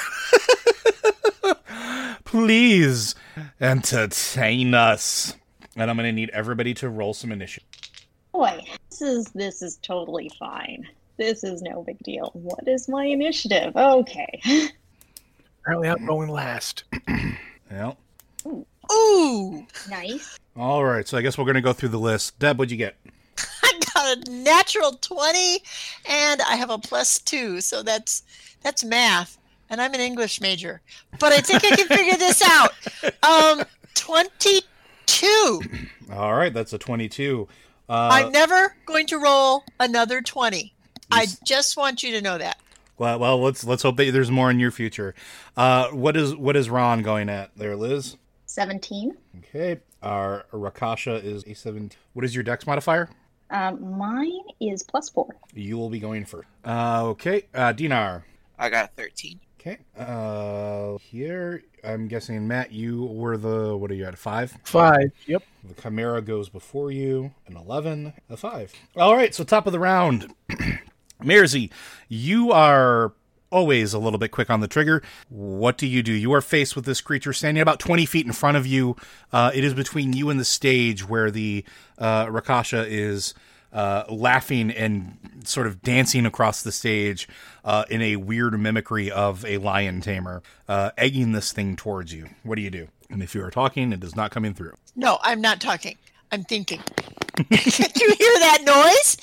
Please entertain us. And I'm going to need everybody to roll some initiative. Boy, this is this is totally fine. This is no big deal. What is my initiative? Okay. Apparently, I'm going last. Yeah. Ooh, Nice. All right, so I guess we're going to go through the list. Deb, what'd you get? I got a natural 20 and I have a plus 2, so that's that's math. And I'm an English major. But I think I can figure this out. Um 22. All right, that's a 22. Uh, I'm never going to roll another 20. I just want you to know that. well, well, let's let's hope that there's more in your future. Uh, what is what is Ron going at there, Liz? 17. Okay, our Rakasha is a 17. What is your dex modifier? Um, mine is plus 4. You will be going first. Uh, okay, uh, Dinar. I got a 13. Okay, uh, here I'm guessing Matt, you were the what are you at? a Five. Five. Yep. The Chimera goes before you, an 11, a 5. All right, so top of the round. Mirzi, you are always a little bit quick on the trigger. What do you do? You are faced with this creature standing about 20 feet in front of you. Uh, it is between you and the stage where the uh, Rakasha is uh, laughing and sort of dancing across the stage uh, in a weird mimicry of a lion tamer, uh, egging this thing towards you. What do you do? And if you are talking, it is not coming through. No, I'm not talking. I'm thinking. Did you hear that noise?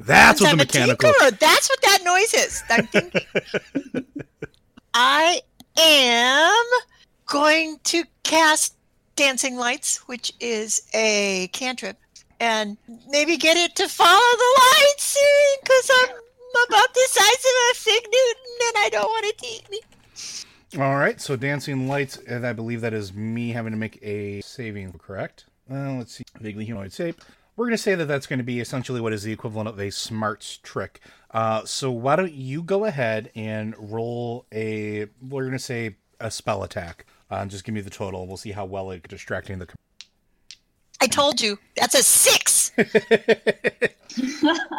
That's what I'm the a mechanical. That's what that noise is. I'm thinking. I am going to cast Dancing Lights, which is a cantrip, and maybe get it to follow the lights because I'm about the size of a fig Newton and I don't want it to eat me. All right, so dancing lights, and I believe that is me having to make a saving, correct? Uh, let's see, vaguely humanoid shape. We're going to say that that's going to be essentially what is the equivalent of a smarts trick. Uh, so why don't you go ahead and roll a? We're going to say a spell attack. Uh, just give me the total. We'll see how well it distracting the. I told you that's a six.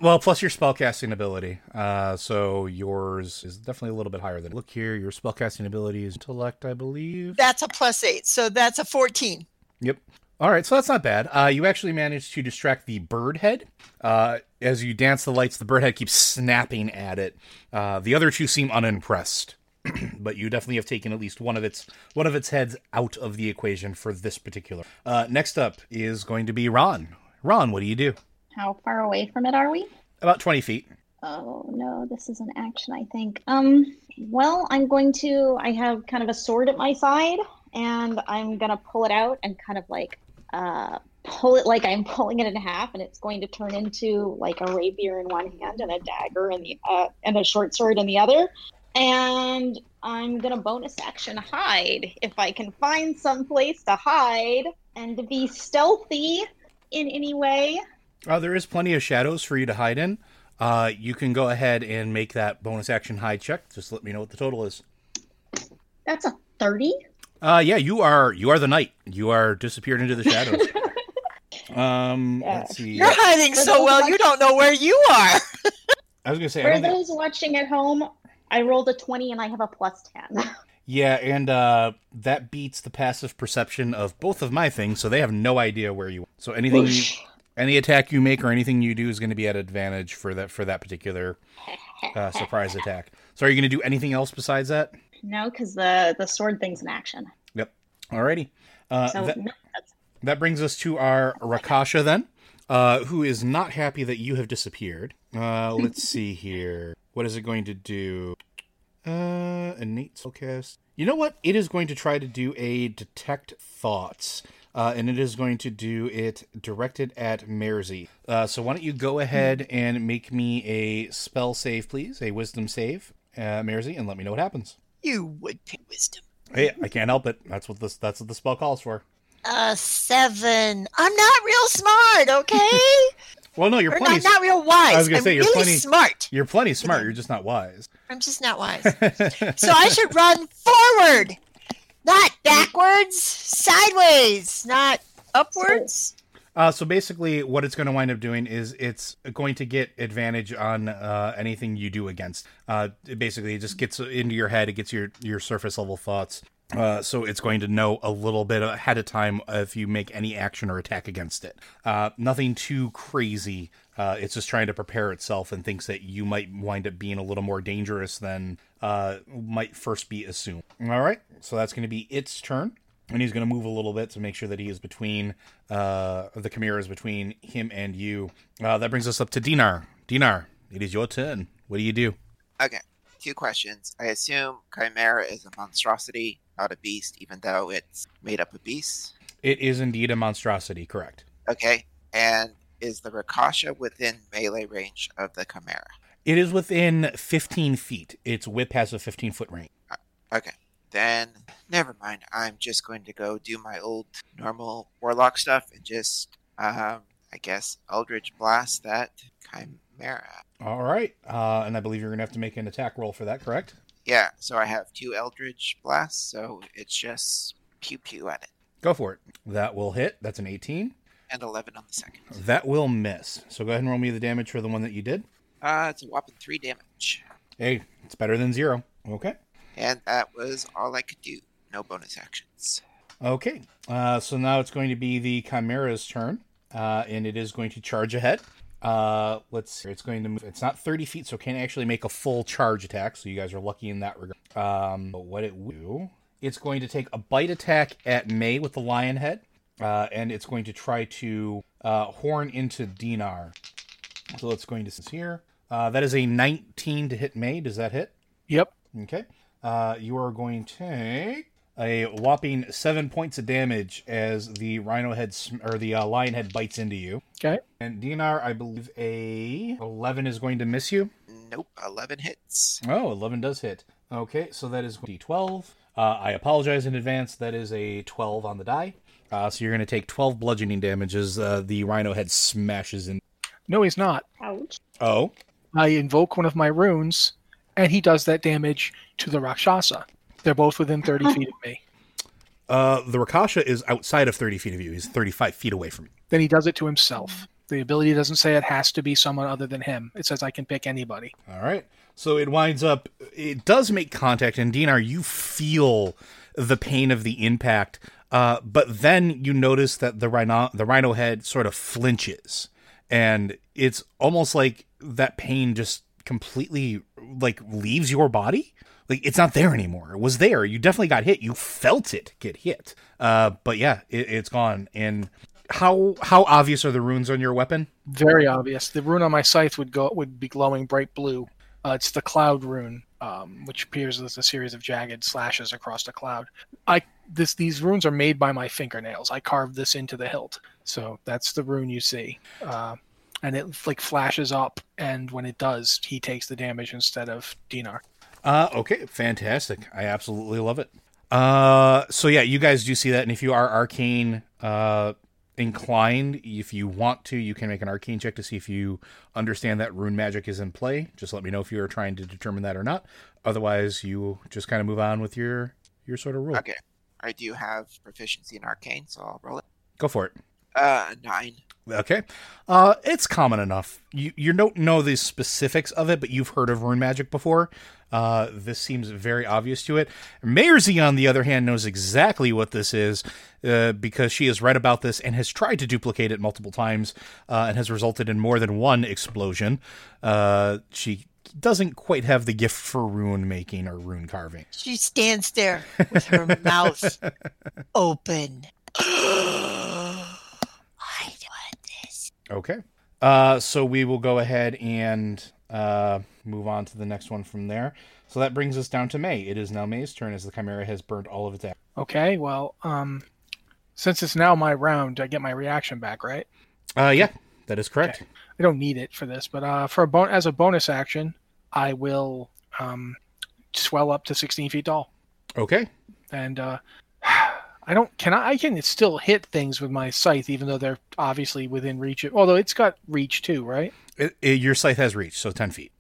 well, plus your spellcasting ability. Uh, so yours is definitely a little bit higher than. Look here, your spellcasting ability is intellect, I believe. That's a plus eight, so that's a fourteen. Yep. All right, so that's not bad. Uh, you actually managed to distract the bird head. Uh, as you dance the lights, the bird head keeps snapping at it. Uh, the other two seem unimpressed, but you definitely have taken at least one of its one of its heads out of the equation for this particular. Uh, next up is going to be Ron. Ron, what do you do? How far away from it are we? About twenty feet. Oh no, this is an action, I think. Um, well, I'm going to. I have kind of a sword at my side, and I'm gonna pull it out and kind of like uh, pull it like I'm pulling it in half, and it's going to turn into like a rapier in one hand and a dagger in the uh, and a short sword in the other. And I'm gonna bonus action hide if I can find some place to hide and to be stealthy in any way. Uh, there is plenty of shadows for you to hide in. Uh, you can go ahead and make that bonus action hide check. Just let me know what the total is. That's a thirty. Uh, yeah, you are you are the knight. You are disappeared into the shadows. um, let's see. You're hiding For so well, watch- you don't know where you are. I was gonna say, I For don't think, those watching at home, I rolled a 20 and I have a plus 10. yeah, and uh, that beats the passive perception of both of my things, so they have no idea where you. Are. So anything, you, any attack you make or anything you do is going to be at advantage for that for that particular uh, surprise attack. So are you going to do anything else besides that? no, because the, the sword thing's in action. Yep. Alrighty. Uh, So that, no, That brings us to our Rakasha then, uh, who is not happy that you have disappeared. Uh, let's see here. What is it going to do? Uh, innate spellcast. You know what? It is going to try to do a detect thoughts. uh, and it is going to do it directed at Merzy. Uh, so why don't you go ahead and make me a spell save, please, a Wisdom save, uh, Merzy, and let me know what happens. You would pick wisdom. Hey, I can't help it. That's what this. That's what the spell calls for. Uh, seven. I'm not real smart, okay? Well, no, you're or plenty. not, not real wise. I was gonna I'm say, you're really plenty- smart. You're plenty smart. You're just not wise. I'm just not wise. so I should run forward, not backwards, sideways, not upwards. Uh, so basically, what it's going to wind up doing is it's going to get advantage on uh, anything you do against. Uh, it basically, it just gets into your head. It gets your your surface level thoughts. Uh, so it's going to know a little bit ahead of time if you make any action or attack against it. Uh, nothing too crazy. Uh, it's just trying to prepare itself and thinks that you might wind up being a little more dangerous than uh, might first be assumed. All right, so that's going to be its turn and he's going to move a little bit to make sure that he is between uh the chimera is between him and you uh that brings us up to dinar dinar it is your turn what do you do Okay, two questions. I assume Chimera is a monstrosity, not a beast, even though it's made up of beasts. it is indeed a monstrosity correct Okay, and is the Rakasha within melee range of the Chimera? it is within 15 feet its whip has a 15 foot range Okay, then never mind. I'm just going to go do my old normal warlock stuff and just, um, I guess, Eldritch Blast that Chimera. all right uh and i believe you're going to have to make an attack roll for that correct Yeah, so I have two Eldritch Blasts, so it's just pew pew at it. go for it that will hit that's an 18 And 11 on the second. that will miss so go ahead and roll me the damage for the one that you did Uh, it's a whopping three damage. hey it's better than zero okay And that was all I could do. No bonus actions. Okay, uh, so now it's going to be the Chimera's turn, uh, and it is going to charge ahead. Uh, let's see. It's going to move. It's not 30 feet, so it can't actually make a full charge attack. So you guys are lucky in that regard. Um, but what it will do, it's going to take a bite attack at May with the lion head, uh, and it's going to try to uh, horn into Dinar. So it's going to sit here. Uh, that is a 19 to hit May. Does that hit? Yep. Okay. Uh, you are going to take a whopping seven points of damage as the rhino head sm- or the uh, lion head bites into you. Okay. And Dinar, I believe a 11 is going to miss you. Nope, 11 hits. Oh, 11 does hit. Okay, so that is d12. Uh, I apologize in advance. That is a 12 on the die. Uh, so you're going to take 12 bludgeoning damage as uh, the rhino head smashes in. No, he's not. Ouch. Oh, I invoke one of my runes, and he does that damage to the Rakshasa. They're both within 30 feet of me. uh, the Rakasha is outside of 30 feet of you. He's 35 feet away from you. Then he does it to himself. The ability doesn't say it has to be someone other than him. It says I can pick anybody. All right. So it winds up. It does make contact, and Dinar, you feel the pain of the impact. Uh, but then you notice that the rhino, the rhino head, sort of flinches, and it's almost like that pain just completely like leaves your body. Like it's not there anymore. It was there. You definitely got hit. You felt it get hit. Uh, but yeah, it, it's gone. And how how obvious are the runes on your weapon? Very obvious. The rune on my scythe would go would be glowing bright blue. Uh, it's the cloud rune, um, which appears as a series of jagged slashes across the cloud. I this these runes are made by my fingernails. I carved this into the hilt, so that's the rune you see. Uh, and it like flashes up, and when it does, he takes the damage instead of Dinar. Uh, okay, fantastic. I absolutely love it. Uh, so yeah, you guys do see that, and if you are arcane uh inclined, if you want to, you can make an arcane check to see if you understand that rune magic is in play. Just let me know if you are trying to determine that or not. Otherwise, you just kind of move on with your your sort of rule. Okay. I do have proficiency in arcane, so I'll roll it. Go for it. Uh, nine. Okay. Uh, it's common enough. You you don't know the specifics of it, but you've heard of rune magic before. Uh, this seems very obvious to it. Merzi, on the other hand, knows exactly what this is uh, because she has read about this and has tried to duplicate it multiple times uh, and has resulted in more than one explosion. Uh, she doesn't quite have the gift for rune making or rune carving. She stands there with her mouth open. I want this. Okay. Uh, so we will go ahead and uh, move on to the next one from there. So that brings us down to May. It is now May's turn as the Chimera has burned all of its action. Okay, well, um, Since it's now my round, I get my reaction back, right? Uh, yeah, that is correct. I don't need it for this, but uh, for a bon- as a bonus action, I will um, swell up to 16 feet tall. Okay. And uh, I don't can I, I can still hit things with my scythe, even though they're obviously within reach. Of, although it's got reach too, right? It, it- your scythe has reach, so ten feet.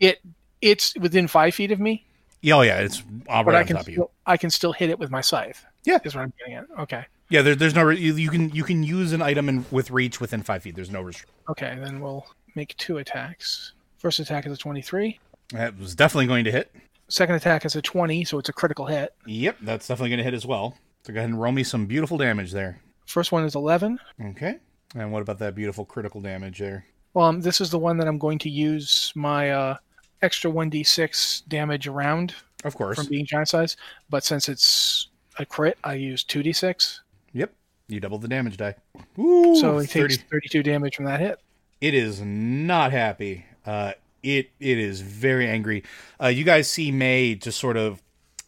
It it's within five feet of me. Yeah, oh yeah, it's but right I on can top of you. still, I can still hit it with my scythe. Yeah. is what I'm getting at. Okay. Yeah, there, there's no re- you, you can you can use an item in, with reach within five feet. There's no restriction. Okay, then we'll make two attacks. First attack is a 23. That was definitely going to hit. Second attack is a 20, so it's a critical hit. Yep, that's definitely going to hit as well. So go ahead and roll me some beautiful damage there. First one is 11. Okay. And what about that beautiful critical damage there? Well, um, this is the one that I'm going to use my uh, extra 1d6 damage around Of course. from being giant size. But since it's a crit, I use 2d6. Yep. You double the damage die. Ooh, so he 30. takes 32 damage from that hit. It is not happy. Uh, it it is very angry. Uh, you guys see May just sort of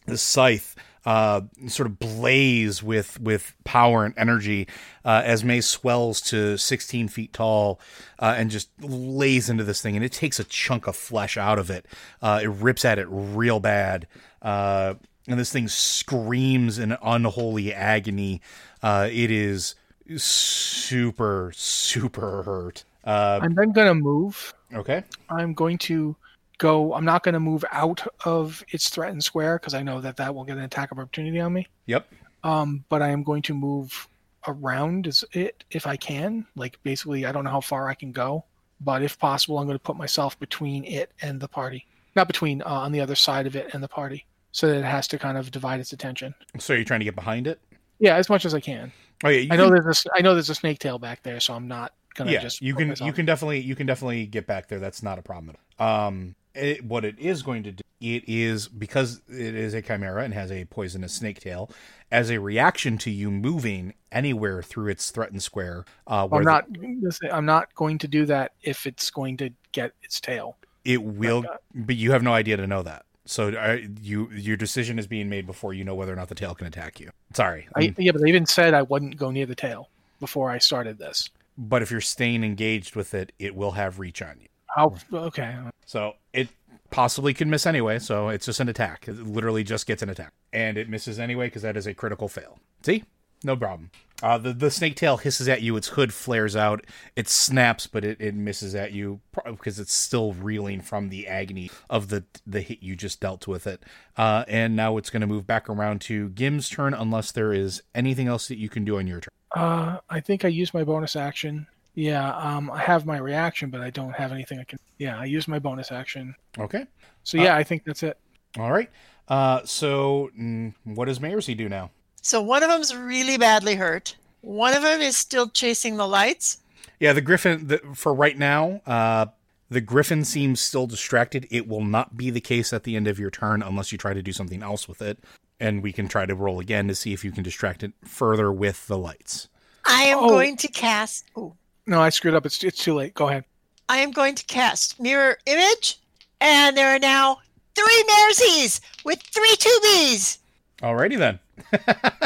the scythe uh, sort of blaze with with power and energy uh, as May swells to 16 feet tall uh, and just lays into this thing, and it takes a chunk of flesh out of it. Uh, it rips at it real bad. Uh, and this thing screams in unholy agony. Uh, it is super, super hurt. Uh, I'm then going to move. okay. I'm going to go. I'm not going to move out of its threatened square because I know that that will get an attack of opportunity on me. Yep. Um, but I am going to move around as it if I can. Like basically, I don't know how far I can go, but if possible, I'm going to put myself between it and the party. Not between, uh, on the other side of it and the party, so that it has to kind of divide its attention. So you're trying to get behind it? Yeah, as much as I can. Oh yeah. You I know can, there's a, I know there's a snake tail back there, so I'm not gonna yeah. just. You can you can definitely you can definitely get back there. That's not a problem. At all. Um, it, what it is going to do, it is because it is a chimera and has a poisonous snake tail. As a reaction to you moving anywhere through its threatened square, uh, I'm not. listen, I'm not going to do that if it's going to get its tail. it will, but you have no idea to know that. So uh, you your decision is being made before you know whether or not the tail can attack you. Sorry, I, yeah, but they even said I wouldn't go near the tail before I started this. but if you're staying engaged with it, it will have reach on you. How? Okay. So it possibly can miss anyway. So it's just an attack. It literally just gets an attack, and it misses anyway because that is a critical fail. See, no problem. Uh, the the snake tail hisses at you. Its hood flares out. It snaps, but it, it misses at you because it's still reeling from the agony of the the hit you just dealt with it. Uh, and now it's going to move back around to Gim's turn, unless there is anything else that you can do on your turn. Uh, I think I used my bonus action. Yeah. Um, I have my reaction, but I don't have anything I can. Yeah, I use my bonus action. Okay. So yeah, I think that's it. All right. Uh, so mm, what does Merzi do now? So one of them's really badly hurt. One of them is still chasing the lights. Yeah, the Griffin, the, for right now, uh, the Griffin seems still distracted. It will not be the case at the end of your turn unless you try to do something else with it. And we can try to roll again to see if you can distract it further with the lights. I am Oh. going to cast. Oh, No, I screwed up. It's it's too late. Go ahead. I am going to cast mirror image, and there are now three Merzis with three tubies. Alrighty then.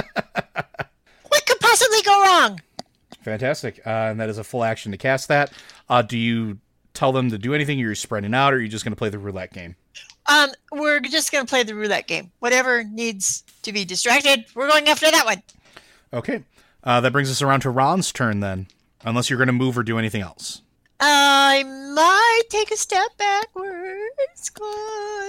What could possibly go wrong? Fantastic. Uh, and that is a full action to cast that. Uh, do you tell them to do anything? Or you're spreading out, or are you just going to play the roulette game? Um, we're just going to play the roulette game. Whatever needs to be distracted, we're going after that one. Okay. Uh, that brings us around to Ron's turn then, unless you're going to move or do anything else. I might take a step backwards.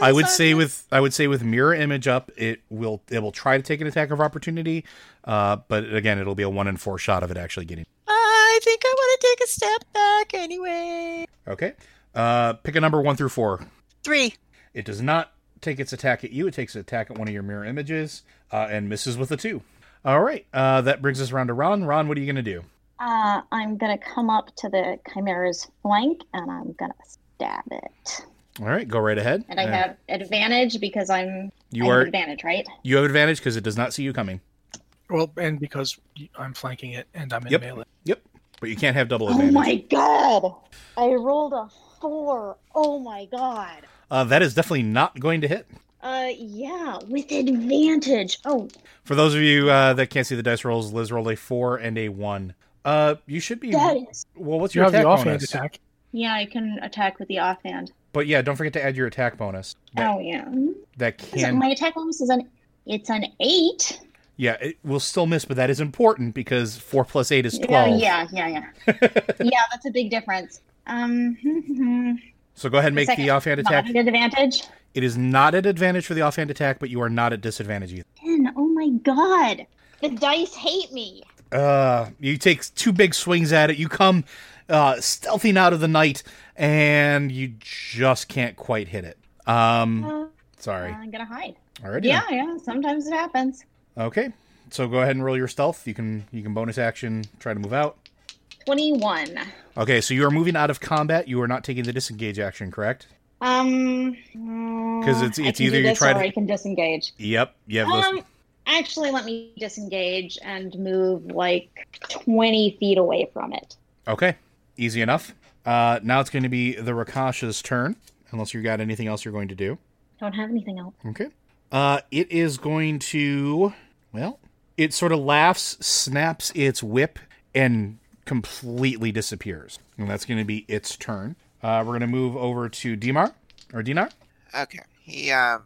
I would I'm say not- with I would say with mirror image up, it will it will try to take an attack of opportunity, uh, but again, it'll be a one in four shot of it actually getting. I think I want to take a step back anyway. Okay, uh, pick a number one through four. Three. It does not take its attack at you. It takes an attack at one of your mirror images uh, and misses with a two. All right, uh, that brings us around to Ron. Ron, what are you gonna do? Uh, I'm gonna come up to the chimera's flank and I'm gonna stab it. All right, go right ahead. And I Uh, have advantage because I'm you I are advantage, right? you have advantage because it does not see you coming. Well, and because I'm flanking it and I'm in Yep. melee. Yep, but you can't have double Oh advantage. my god! I rolled a four. Oh my god. Uh, that is definitely not going to hit. Uh, yeah, with advantage. Oh, For those of you uh, that can't see the dice rolls, Liz rolled a four and a one. Uh, you should be. that is. Well, what's You your have the attack offhand bonus? attack. Yeah, I can attack with the offhand. But yeah, don't forget to add your attack bonus. That, Oh yeah. that can. my attack bonus is an it's an eight. Yeah, it will still miss, but that is important because four plus eight is twelve. yeah, yeah, yeah. yeah, that's a big difference. Um, So go ahead and make second, the offhand attack. not attack. at advantage. It is not at advantage for the offhand attack, but you are not at disadvantage either. Ten. Oh my god, the dice hate me. Uh, you take two big swings at it. You come uh, stealthing out of the night, and you just can't quite hit it. Um, Uh, sorry. I'm gonna hide. Already. Yeah, yeah. Sometimes it happens. Okay. So go ahead and roll your stealth. You can you can bonus action try to move out. Twenty-one. Okay, so you are moving out of combat. You are not taking the disengage action, correct? Um, because it's- it's either you try or to- I can disengage. Yep. You have those. Actually, let me disengage and move like twenty feet away from it. Okay, easy enough. Uh, now it's going to be the Rakasha's turn, unless you got anything else you're going to do. Don't have anything else. Okay. Uh, it is going to, well, it sort of laughs, snaps its whip, and completely disappears. And that's going to be its turn. Uh, we're going to move over to Dimar or Dinar. Okay. He um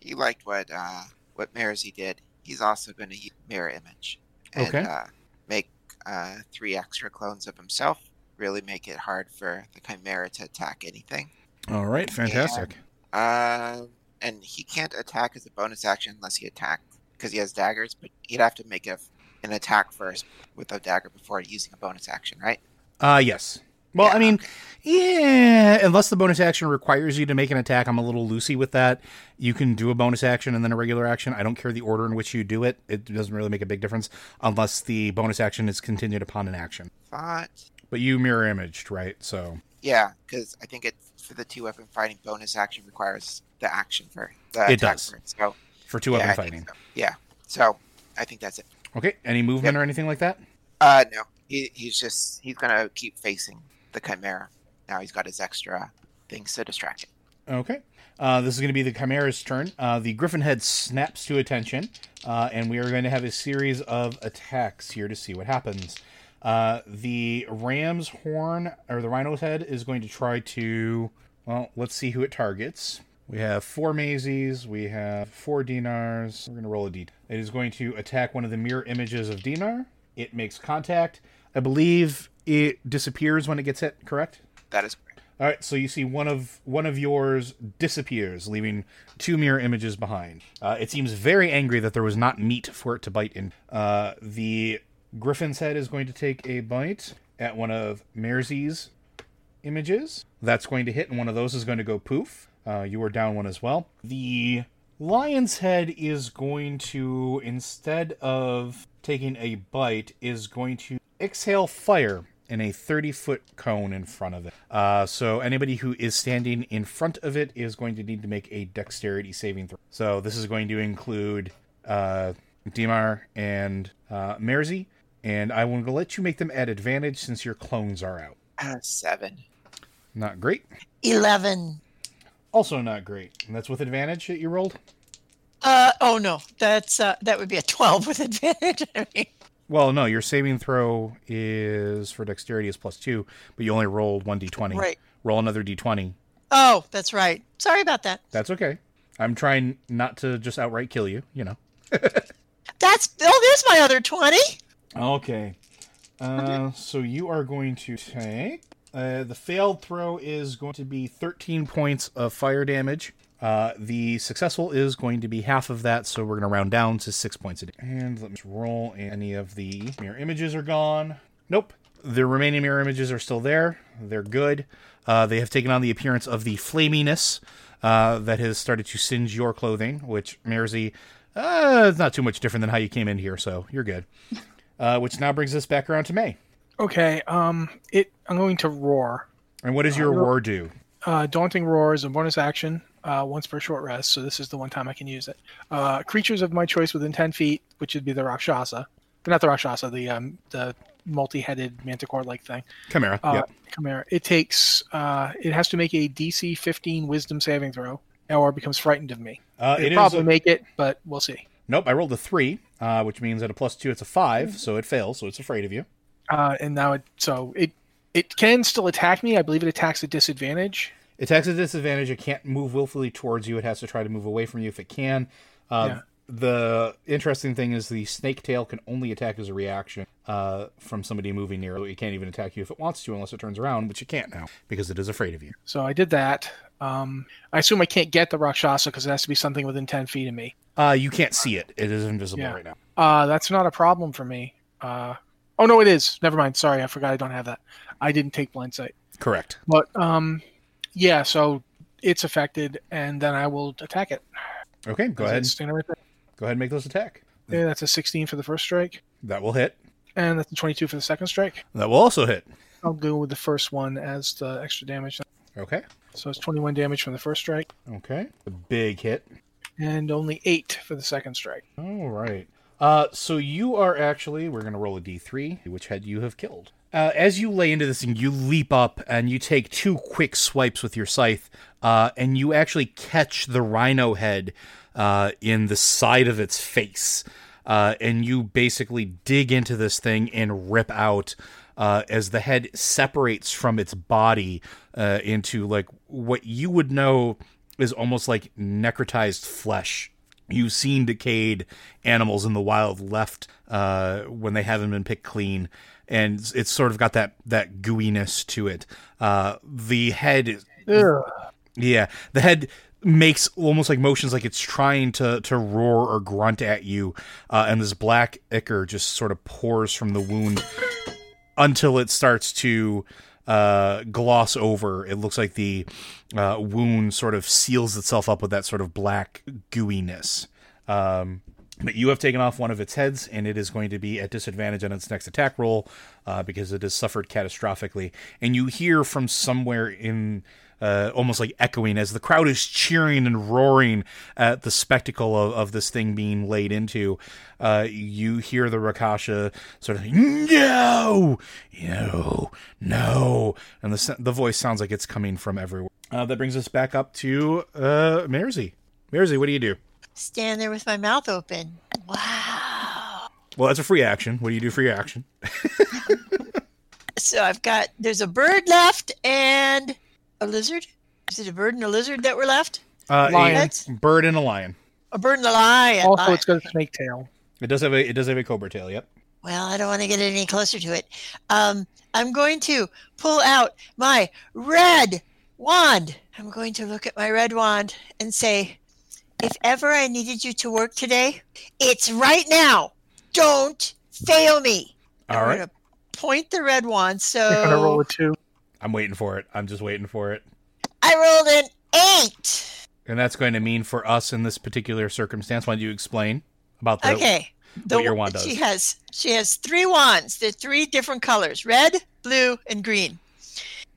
he liked what uh what Merzi did. He's also going to use mirror image and Okay. uh, make uh, three extra clones of himself. Really make it hard for the Chimera to attack anything. All right, fantastic. Um, and he can't attack as a bonus action unless he attacked because he has daggers. But he'd have to make a, an attack first with a dagger before using a bonus action, right? Uh, yes. Well, I mean, yeah, unless the bonus action requires you to make an attack, I'm a little loosey with that. You can do a bonus action and then a regular action. I don't care the order in which you do it. It doesn't really make a big difference unless the bonus action is continued upon an action. But you mirror imaged, right? So, yeah, because I think it for the two weapon fighting bonus action requires the action for the It attack does. first. So for two yeah, weapon I fighting. so. Yeah, so I think that's it. Okay, any movement or anything like that? Uh, no, he, he's just he's gonna keep facing the chimera. Now he's got his extra things to distract him. Okay. Uh, this is going to be the Chimera's turn. Uh, the Griffin head snaps to attention, uh, and we are going to have a series of attacks here to see what happens. Uh, the Ram's horn, or the Rhino's head, is going to try to. Well, let's see who it targets. We have four Mazes, we have four Dinars. We're going to roll a D. It is going to attack one of the mirror images of Dinar. It makes contact. I believe it disappears when it gets hit, correct? That is correct. All right, so you see one of one of yours disappears, leaving two mirror images behind. Uh, it seems very angry that there was not meat for it to bite in. Uh, the griffin's head is going to take a bite at one of Merzi's images. That's going to hit, and one of those is going to go poof. Uh, you are down one as well. The lion's head is going to, instead of taking a bite, is going to exhale fire in a 30 foot cone in front of it. Uh, so anybody who is standing in front of it is going to need to make a dexterity saving throw. So this is going to include uh, Dimar and uh, Merzi, and I will let you make them at advantage since your clones are out. Uh, seven. Not great. 11. Also not great. And that's with advantage that you rolled? Uh, oh no, that's uh, that would be a 12 with advantage. I mean, Well, no, your saving throw is for dexterity is plus two, but you only rolled one d20. Right. Roll another d20. oh, that's right. Sorry about that. That's okay. I'm trying not to just outright kill you, you know. That's oh, there's my other 20. Okay. Uh, so you are going to take. Uh, the failed throw is going to be 13 points of fire damage. Uh, the successful is going to be half of that, so we're going to round down to six points a day. And let me just roll. Any of the mirror images are gone. Nope. The remaining mirror images are still there. They're good. Uh, they have taken on the appearance of the flaminess uh, that has started to singe your clothing, which Merzi, uh, it's not too much different than how you came in here, so you're good. Uh, which now brings us back around to May. Okay, um, it. I'm going to roar. And what does your Uh, roar do? Uh, Daunting Roar is a bonus action, uh, once per short rest, so this is the one time I can use it. Uh, creatures of my choice within 10 feet, which would be the Rakshasa. But not the Rakshasa, the um, the multi-headed manticore-like thing. Chimera. Uh, yep. Chimera. It takes. Uh, it has to make a DC 15 Wisdom saving throw. or becomes frightened of me. Uh, It'll it probably a- make it, but we'll see. Nope, I rolled a three, uh, which means at a plus two, it's a five, so it fails, so it's afraid of you. Uh, and now it so it it can still attack me. I believe it attacks at disadvantage. It attacks at a disadvantage. It can't move willfully towards you. It has to try to move away from you if it can. Uh, Yeah. The interesting thing is the snake tail can only attack as a reaction uh, from somebody moving near. It can't even attack you if it wants to, unless it turns around, which it can't now because it is afraid of you. So I did that. Um, I assume I can't get the Rakshasa because it has to be something within ten feet of me. Uh, you can't see it. It is invisible Yeah. right now. Uh, that's not a problem for me. Uh, oh no, it is. Never mind. Sorry, I forgot I don't have that. I didn't take blind sight. Correct. But um, yeah. So it's affected, and then I will attack it. Okay, go ahead. standing right there? Go ahead and make those attack. Yeah, that's a 16 for the first strike, That will hit. and that's a 22 for the second strike. That will also hit. I'll go with the first one as the extra damage. Okay. So it's 21 damage from the first strike, Okay. A big hit. and only eight for the second strike. All right. Uh, so you are actually, we're going to roll a d3, which head you have killed. Uh, as you lay into this thing, you leap up and you take two quick swipes with your scythe, uh, and you actually catch the rhino head uh, in the side of its face. Uh, and you basically dig into this thing and rip out uh, as the head separates from its body uh, into like what you would know is almost like necrotized flesh you've seen decayed animals in the wild left uh, when they haven't been picked clean, and it's sort of got that that gooiness to it. Uh, the head, Ugh. yeah, the head makes almost like motions like it's trying to to roar or grunt at you, uh, and this black ichor just sort of pours from the wound until it starts to uh, gloss over. It looks like the uh, wound sort of seals itself up with that sort of black gooiness. Um, but you have taken off one of its heads, and it is going to be at disadvantage on its next attack roll uh, because it has suffered catastrophically. And you hear from somewhere in uh, almost like echoing as the crowd is cheering and roaring at the spectacle of, of this thing being laid into. Uh, you hear the Rakasha sort of no, no, no, and the the voice sounds like it's coming from everywhere. Uh, that brings us back up to uh, Merzi. Merzi, what do you do? Stand there with my mouth open. Wow. Well, that's a free action. What do you do for your action? So I've got there's a bird left and a lizard. Is it a bird and a lizard that were left? Uh, Lion. a bird and a lion. A bird and a lion. Also, Lion. it's got a snake tail. It does have a it does have a cobra tail. Yep. Well, I don't want to get any closer to it. Um, I'm going to pull out my red wand. I'm going to look at my red wand and say, if ever I needed you to work today, it's right now. Don't fail me. All I'm right. going to point the red wand. You're gonna roll So a two. I'm waiting for it. I'm just waiting for it. I rolled an eight. And that's going to mean for us in this particular circumstance. Why don't you explain about the Okay. what your wand does. She has she has three wands. They're three different colors: red, blue, and green.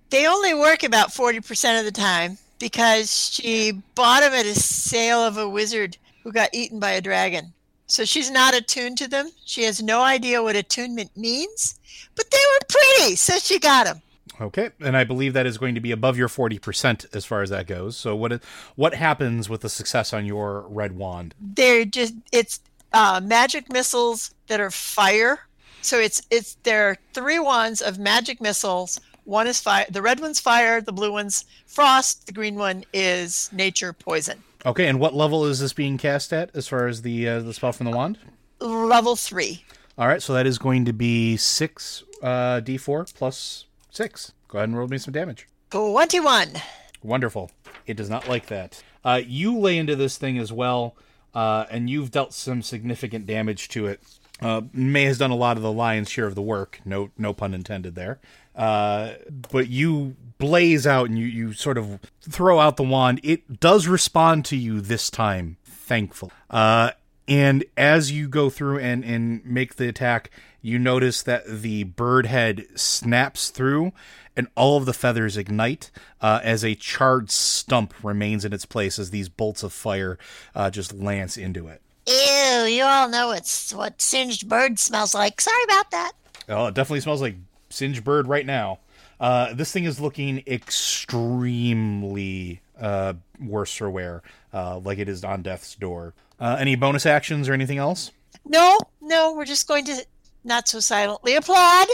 They only work about forty percent of the time because she bought them at a sale of a wizard who got eaten by a dragon. So she's not attuned to them. She has no idea what attunement means, but they were pretty, so she got them. Okay, and I believe that is going to be above your forty percent as far as that goes. So what what happens with the success on your red wand? they're just it's uh, magic missiles that are fire. So it's it's there are three wands of magic missiles. One is fire. The red one's fire. The blue one's frost. The green one is nature poison. Okay, and what level is this being cast at as far as the uh, the spell from the wand? Level three. All right, so that is going to be six uh, d4 plus six. Go ahead and roll me some damage. Twenty-one. Wonderful. It does not like that. Uh, you lay into this thing as well, uh, and you've dealt some significant damage to it. Uh, May has done a lot of the lion's share of the work. No, no pun intended there. Uh, but you blaze out and you, you sort of throw out the wand. It does respond to you this time, thankful. Uh, and as you go through and, and make the attack, you notice that the bird head snaps through and all of the feathers ignite uh, as a charred stump remains in its place as these bolts of fire uh, just lance into it. Ew! You all know it's what singed bird smells like. Sorry about that. Oh, it definitely smells like singed bird right now. Uh, this thing is looking extremely uh, worse for wear, uh, like it is on death's door. Uh, any bonus actions or anything else? No, no, we're just going to not so silently applaud.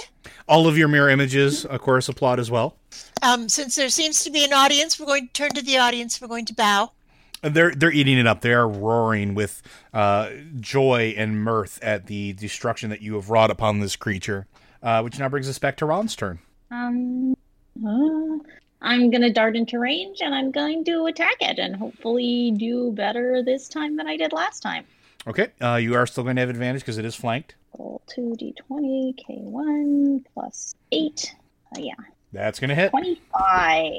All of your mirror images, of course, applaud as well. Um, since there seems to be an audience, we're going to turn to the audience. We're going to bow. They're they're eating it up. They are roaring with uh, joy and mirth at the destruction that you have wrought upon this creature. Uh, which now brings us back to Ron's turn. Um, uh, I'm gonna dart into range and I'm going to attack it and hopefully do better this time than I did last time. Okay, uh, you are still going to have advantage because it is flanked. Roll two d20, k1 plus eight. Uh, yeah, That's going to hit. 25.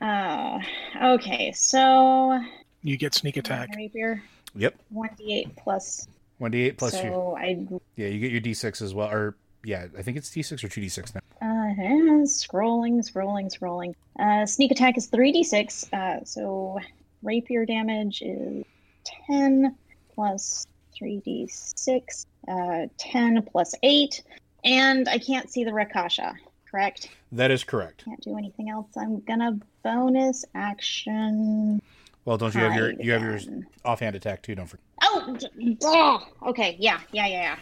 Uh, okay, so You get sneak attack. rapier Yep, 1d8 plus. one d eight plus you. so I Yeah, you get your d six as well. Or yeah, I think it's d six or two d six now. Uh, scrolling, scrolling, scrolling. Uh, sneak attack is 3d6. Uh, so rapier damage is 10 plus 3d6. Uh, 10 plus 8. And I can't see the Rakasha, correct? That is correct. Can't do anything else. I'm gonna bonus action. Well, don't you have your you have your again. offhand attack too? Don't forget. Oh! d- oh, okay, yeah, yeah, yeah, yeah.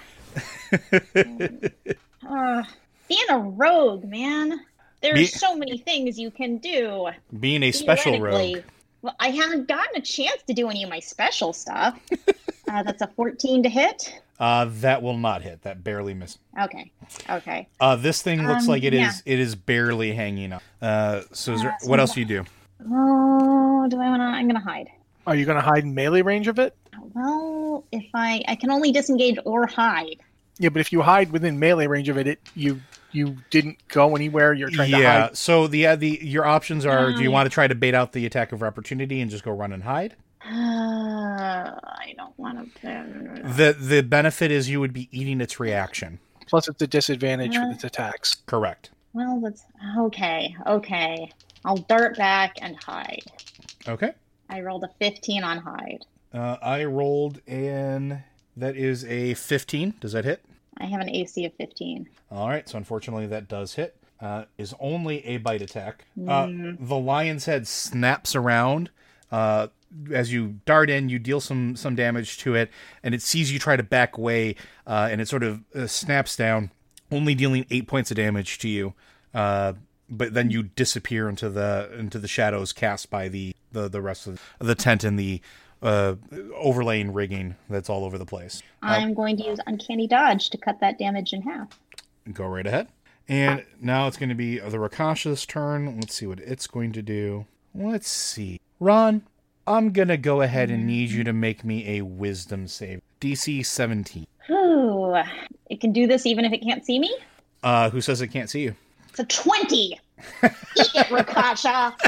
Uh, being a rogue, man. There's Be- so many things you can do. Being a special Theoretically. rogue. Well, I haven't gotten a chance to do any of my special stuff. uh, that's a 14 to hit. Uh, that will not hit. That barely missed. Okay. Okay. Uh, this thing looks Um, like it is yeah. it is barely hanging up. Uh, so is there, Uh, so what else do you do? Oh, do I want to? I'm going to hide. Are you going to hide in melee range of it? Well, if I I can only disengage or hide. Yeah, but if you hide within melee range of it, it you you didn't go anywhere. You're trying to Yeah. So the uh, the your options are: do you Um, want to try to bait out the attack of opportunity and just go run and hide? Uh, I don't want to. The the benefit is you would be eating its reaction. Plus, it's a disadvantage Uh, with its attacks. Correct. Well, that's okay. Okay. I'll dart back and hide. Okay. I rolled a 15 on hide. Uh, I rolled an that is a 15. Does that hit? I have an AC of 15. All right. So unfortunately, that does hit. Uh, is only a bite attack. Uh, the lion's head snaps around. Uh, as you dart in, you deal some some damage to it, and it sees you try to back away, uh, and it sort of uh, snaps down, only dealing eight points of damage to you. Uh, but then you disappear into the into the shadows cast by the the, the rest of the tent and the uh, overlaying rigging that's all over the place. I'm going to use Uncanny Dodge to cut that damage in half. Go right ahead. And now it's going to be the Rakasha's turn. Let's see what it's going to do. Let's see. Ron, I'm going to go ahead and need you to make me a wisdom save. DC 17. Ooh, it can do this even if it can't see me? Uh, who says it can't see you? It's a 20! Eat it, Rakasha!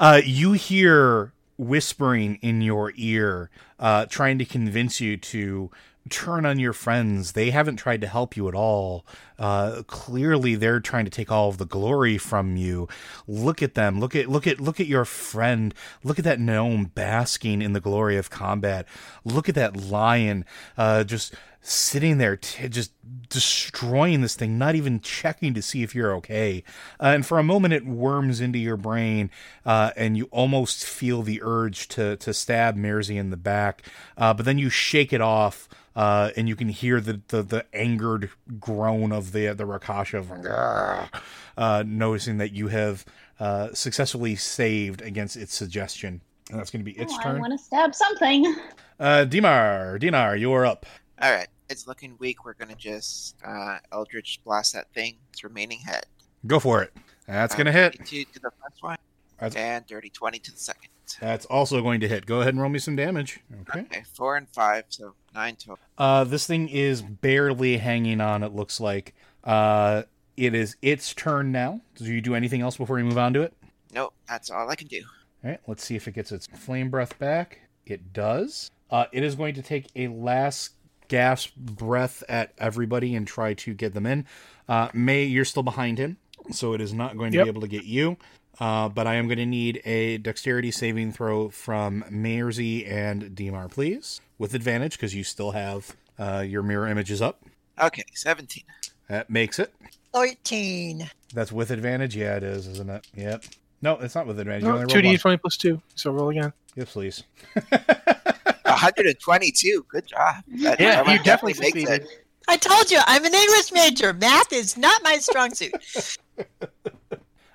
Uh, you hear whispering in your ear, uh, trying to convince you to turn on your friends. They haven't tried to help you at all. Uh, clearly, they're trying to take all of the glory from you. Look at them. Look at look at look at your friend. Look at that gnome basking in the glory of combat. Look at that lion, uh, just sitting there, t- just destroying this thing, not even checking to see if you're okay. Uh, and for a moment, it worms into your brain, uh, and you almost feel the urge to to stab Merzi in the back. Uh, but then you shake it off, uh, and you can hear the, the the angered groan of the the Rakasha, of, uh, noticing that you have uh, successfully saved against its suggestion. And that's going to be its Oh, I want to stab something. Uh, Dimar, Dinar, you are up. All right, it's looking weak. We're gonna just uh, Eldritch blast that thing. Its remaining head. Go for it. That's Uh, going to hit. 22 to the first one, That's, and dirty twenty to the second. that's also going to hit. Go ahead and roll me some damage. Okay. Okay, four and five, so nine total. Uh, this thing is barely hanging on. It looks like. Uh, it is its turn now. Do you do anything else before we move on to it? Nope, that's all I can do. All right. Let's see if it gets its flame breath back. It does. Uh, it is going to take a last gasp breath at everybody and try to get them in. Uh, May, you're still behind him, so it is not going to Yep. be able to get you. Uh, but I am going to need a dexterity saving throw from Merzi and Dimar, please, with advantage because you still have uh, your mirror images up. Okay, seventeen. That makes it. 13. That's with advantage. Yeah, it is, isn't it? Yep. No, it's not with advantage. No, 2d20 plus two. So roll again. Yes, please. 122. Good job. That, Yeah, you definitely makes it. I told you, I'm an English major. Math is not my strong suit.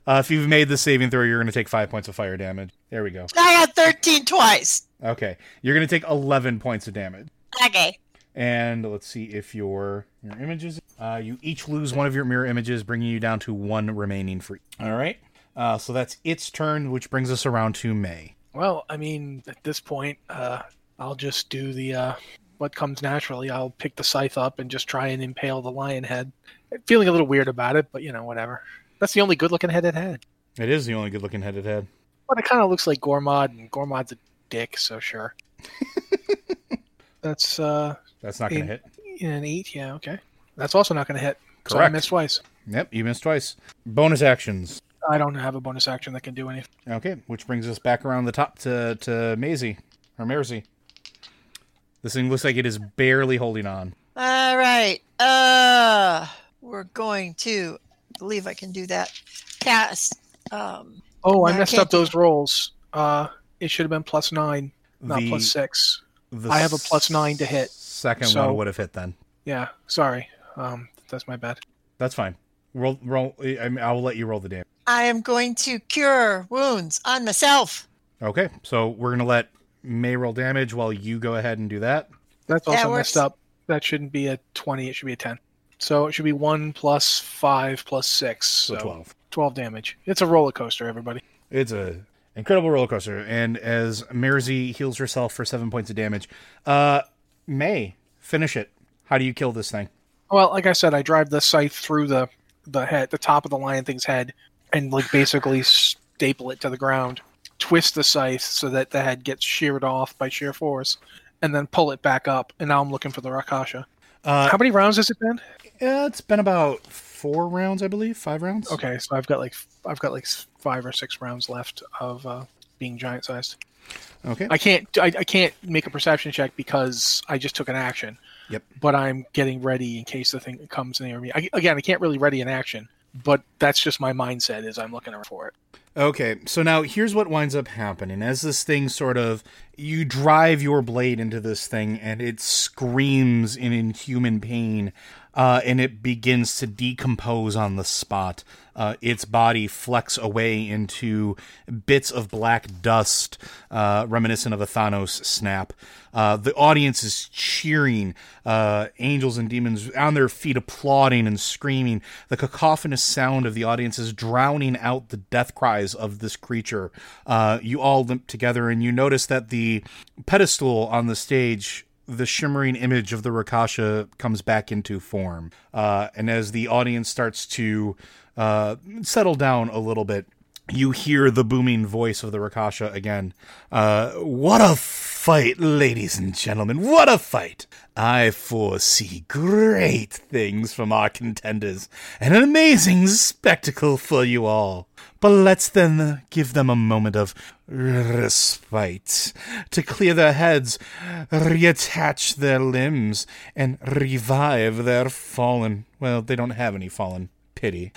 Uh, if you've made the saving throw, you're going to take five points of fire damage. There we go. I got 13 twice. Okay, you're going to take 11 points of damage. Okay. And let's see if your your images. Uh, you each lose one of your mirror images, bringing you down to one remaining free. All right. Uh, so that's its turn, which brings us around to May. Well, I mean, at this point, uh, I'll just do the uh, what comes naturally. I'll pick the scythe up and just try and impale the lion head. Feeling a little weird about it, but you know, whatever. That's the only good-looking head it had. It is the only good-looking head it had. But it kind of looks like Gormod, and Gormod's a dick, so sure. That's uh, That's not going to In- hit. an eight. Yeah, okay. That's also not going to hit. So I Correct. missed twice. Yep, you missed twice. Bonus actions. I don't have a bonus action that can do anything. Okay, which brings us back around the top to to Maisie or Merzi. This thing looks like it is barely holding on. All right. Uh, we're going to I believe I can do that. Cast. Um, Oh, I No, I messed up those rolls. Uh, it should have been plus nine, not The- plus six. I have a plus nine to hit. Second So- one would have hit then. Yeah, sorry. Um, that's my bad. That's fine. Roll, roll. I mean, I will let you roll the damage. I am going to cure wounds on myself. Okay, so we're gonna let May roll damage while you go ahead and do that. That's also works. messed up. That shouldn't be a twenty. It should be a ten. So it should be one plus five plus six. So So, twelve. 12 damage. It's a roller coaster, everybody. It's a incredible roller coaster. And as Merzi heals herself for seven points of damage, uh, May finish it. How do you kill this thing? Well, like I said, I drive the scythe through the the head, the top of the lion thing's head, and like basically staple it to the ground. Twist the scythe so that the head gets sheared off by sheer force, and then pull it back up. And now I'm looking for the Rakasha. Uh, How many rounds has it been? yeah, it's been about four rounds, I believe. Five rounds. Okay, so I've got like I've got like five or six rounds left of uh, being giant sized. Okay. I can't I, I can't make a perception check because I just took an action. Yep. But I'm getting ready in case the thing comes near me. I, again, I can't really ready an action, but that's just my mindset is I'm looking for it. Okay, so now here's what winds up happening. As this thing sort of, you drive your blade into this thing and it screams in inhuman pain, uh, and it begins to decompose on the spot. Uh, its body flecks away into bits of black dust, uh, reminiscent of a Thanos snap. Uh, the audience is cheering, uh, angels and demons on their feet, applauding and screaming. The cacophonous sound of the audience is drowning out the death cries of this creature. Uh, you all limp together, and you notice that the pedestal on the stage the shimmering image of the Rakasha comes back into form. Uh, and as the audience starts to uh, settle down a little bit, you hear the booming voice of the Rakasha again. Uh, what a fight, ladies and gentlemen! What a fight! I foresee great things from our contenders, and an amazing spectacle for you all. But let's then give them a moment of respite to clear their heads, reattach their limbs, and revive their fallen. Well, they don't have any fallen. Pity.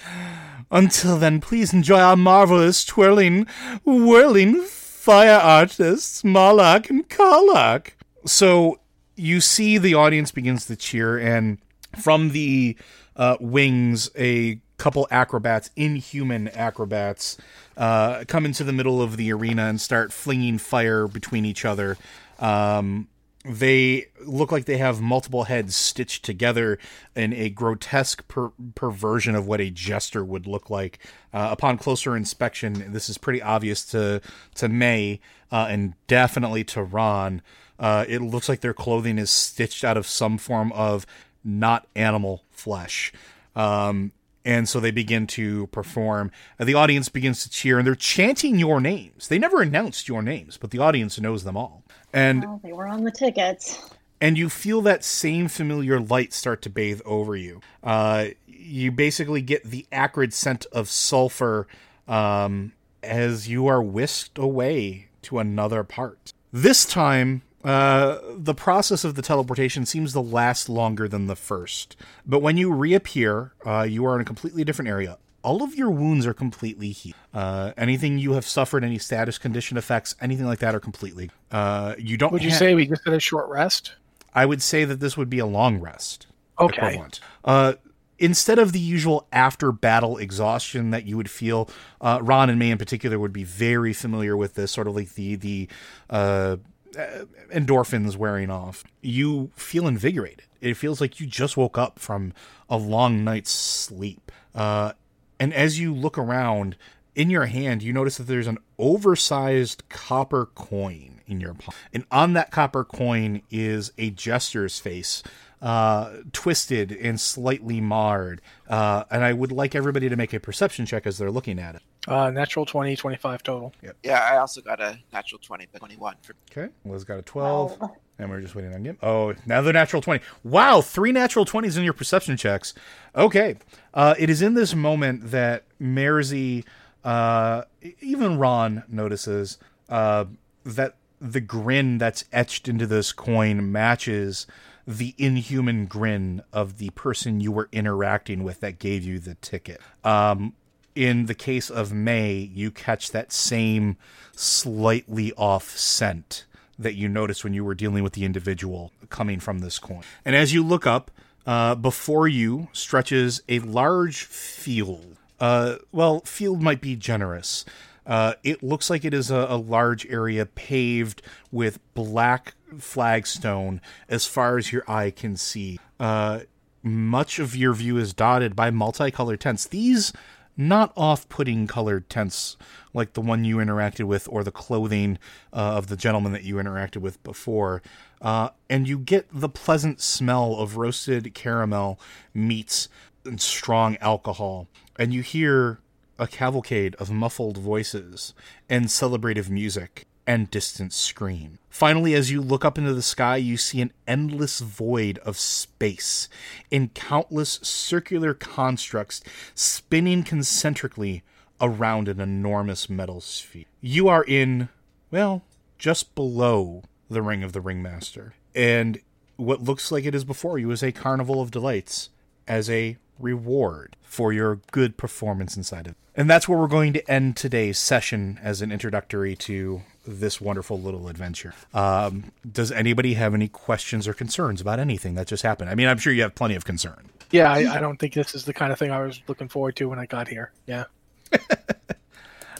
Until then, please enjoy our marvelous twirling, whirling fire artists, Malak and Karlak. So you see the audience begins to cheer, and from the uh, wings, a couple acrobats, inhuman acrobats, uh, come into the middle of the arena and start flinging fire between each other. Um, they look like they have multiple heads stitched together in a grotesque per- perversion of what a jester would look like. Uh, upon closer inspection, this is pretty obvious to to May uh, and definitely to Ron. Uh, it looks like their clothing is stitched out of some form of not animal flesh. Um, and so they begin to perform. Uh, the audience begins to cheer, and they're chanting your names. They never announced your names, but the audience knows them all. And Well, they were on the tickets. and you feel that same familiar light start to bathe over you. Uh, you basically get the acrid scent of sulfur um, as you are whisked away to another part. This time, uh, the process of the teleportation seems to last longer than the first. But when you reappear, uh, you are in a completely different area. All of your wounds are completely healed. Uh, anything you have suffered, any status condition effects, anything like that, are completely. Uh, you don't. Would you ha- say we just had a short rest? I would say that this would be a long rest. Okay. equivalent. Uh, instead of the usual after battle exhaustion that you would feel, uh, Ron and May in particular would be very familiar with this sort of like the the uh, uh, endorphins wearing off. You feel invigorated. It feels like you just woke up from a long night's sleep. Uh, and as you look around, in your hand, you notice that there's an oversized copper coin in your palm. And on that copper coin is a jester's face, uh, twisted and slightly marred. Uh, and I would like everybody to make a perception check as they're looking at it. Uh, natural 20, 25 total. Yeah, I also got a natural 20, but 21 for Okay. Liz got a 12. And we're just waiting on Gim. Oh, now the natural 20. Wow, three natural 20s in your perception checks. Okay. Uh, it is in this moment that Merzi, uh, even Ron notices uh, that the grin that's etched into this coin matches the inhuman grin of the person you were interacting with that gave you the ticket. Um, in the case of May, you catch that same slightly off scent that you noticed when you were dealing with the individual coming from this coin. And as you look up, uh, before you stretches a large field. Uh, well, field might be generous. Uh, it looks like it is a, a large area paved with black flagstone as far as your eye can see. Uh, much of your view is dotted by multicolored tents. These not off-putting colored tents like the one you interacted with or the clothing uh, of the gentleman that you interacted with before. Uh, and you get the pleasant smell of roasted caramel meats and strong alcohol. And you hear a cavalcade of muffled voices and celebrative music and distant scream. Finally, as you look up into the sky, you see an endless void of space in countless circular constructs spinning concentrically around an enormous metal sphere. You are in, well, just below the Ring of the Ringmaster, and what looks like it is before you is a carnival of delights as a reward for your good performance inside of it. And that's where we're going to end today's session as an introductory to this wonderful little adventure. Um, does anybody have any questions or concerns about anything that just happened? I mean, I'm sure you have plenty of concern. Yeah, I, I don't think this is the kind of thing I was looking forward to when I got here. Yeah.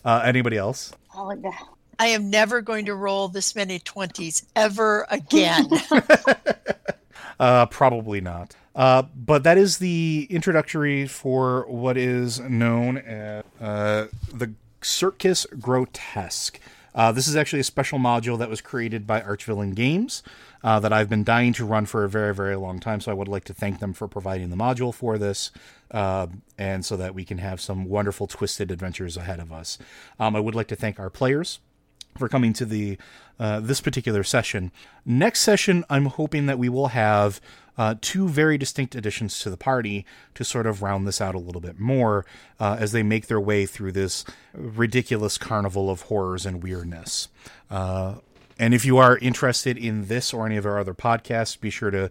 Uh, anybody else? Oh, the- I am never going to roll this many 20s ever again. Uh, probably not. Uh, but that is the introductory for what is known as uh, the Circus Grotesque. Uh, this is actually a special module that was created by Archvillain Games uh, that I've been dying to run for a very, very long time. So I would like to thank them for providing the module for this, uh, and so that we can have some wonderful twisted adventures ahead of us. Um, I would like to thank our players for coming to the uh, this particular session. Next session, I'm hoping that we will have uh, two very distinct additions to the party to sort of round this out a little bit more uh, as they make their way through this ridiculous carnival of horrors and weirdness. Uh, and if you are interested in this or any of our other podcasts, be sure to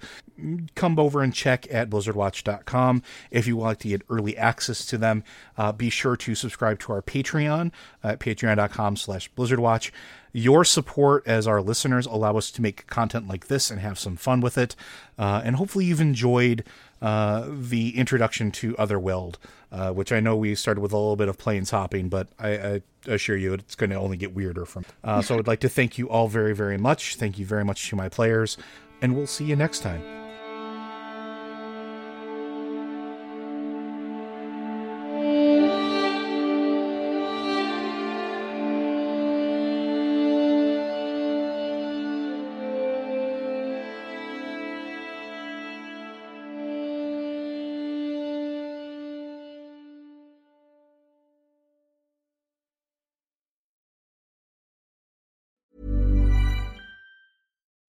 come over and check at blizzardwatch.com. If you would like to get early access to them, uh, be sure to subscribe to our Patreon at patreon.com slash blizzardwatch. Your support as our listeners allow us to make content like this and have some fun with it. Uh, and hopefully you've enjoyed uh, the introduction to Otherweald, uh, which I know we started with a little bit of planes hopping, but I, I assure you it's going to only get weirder from. Uh, so I would like to thank you all very, very much. Thank you very much to my players, and we'll see you next time.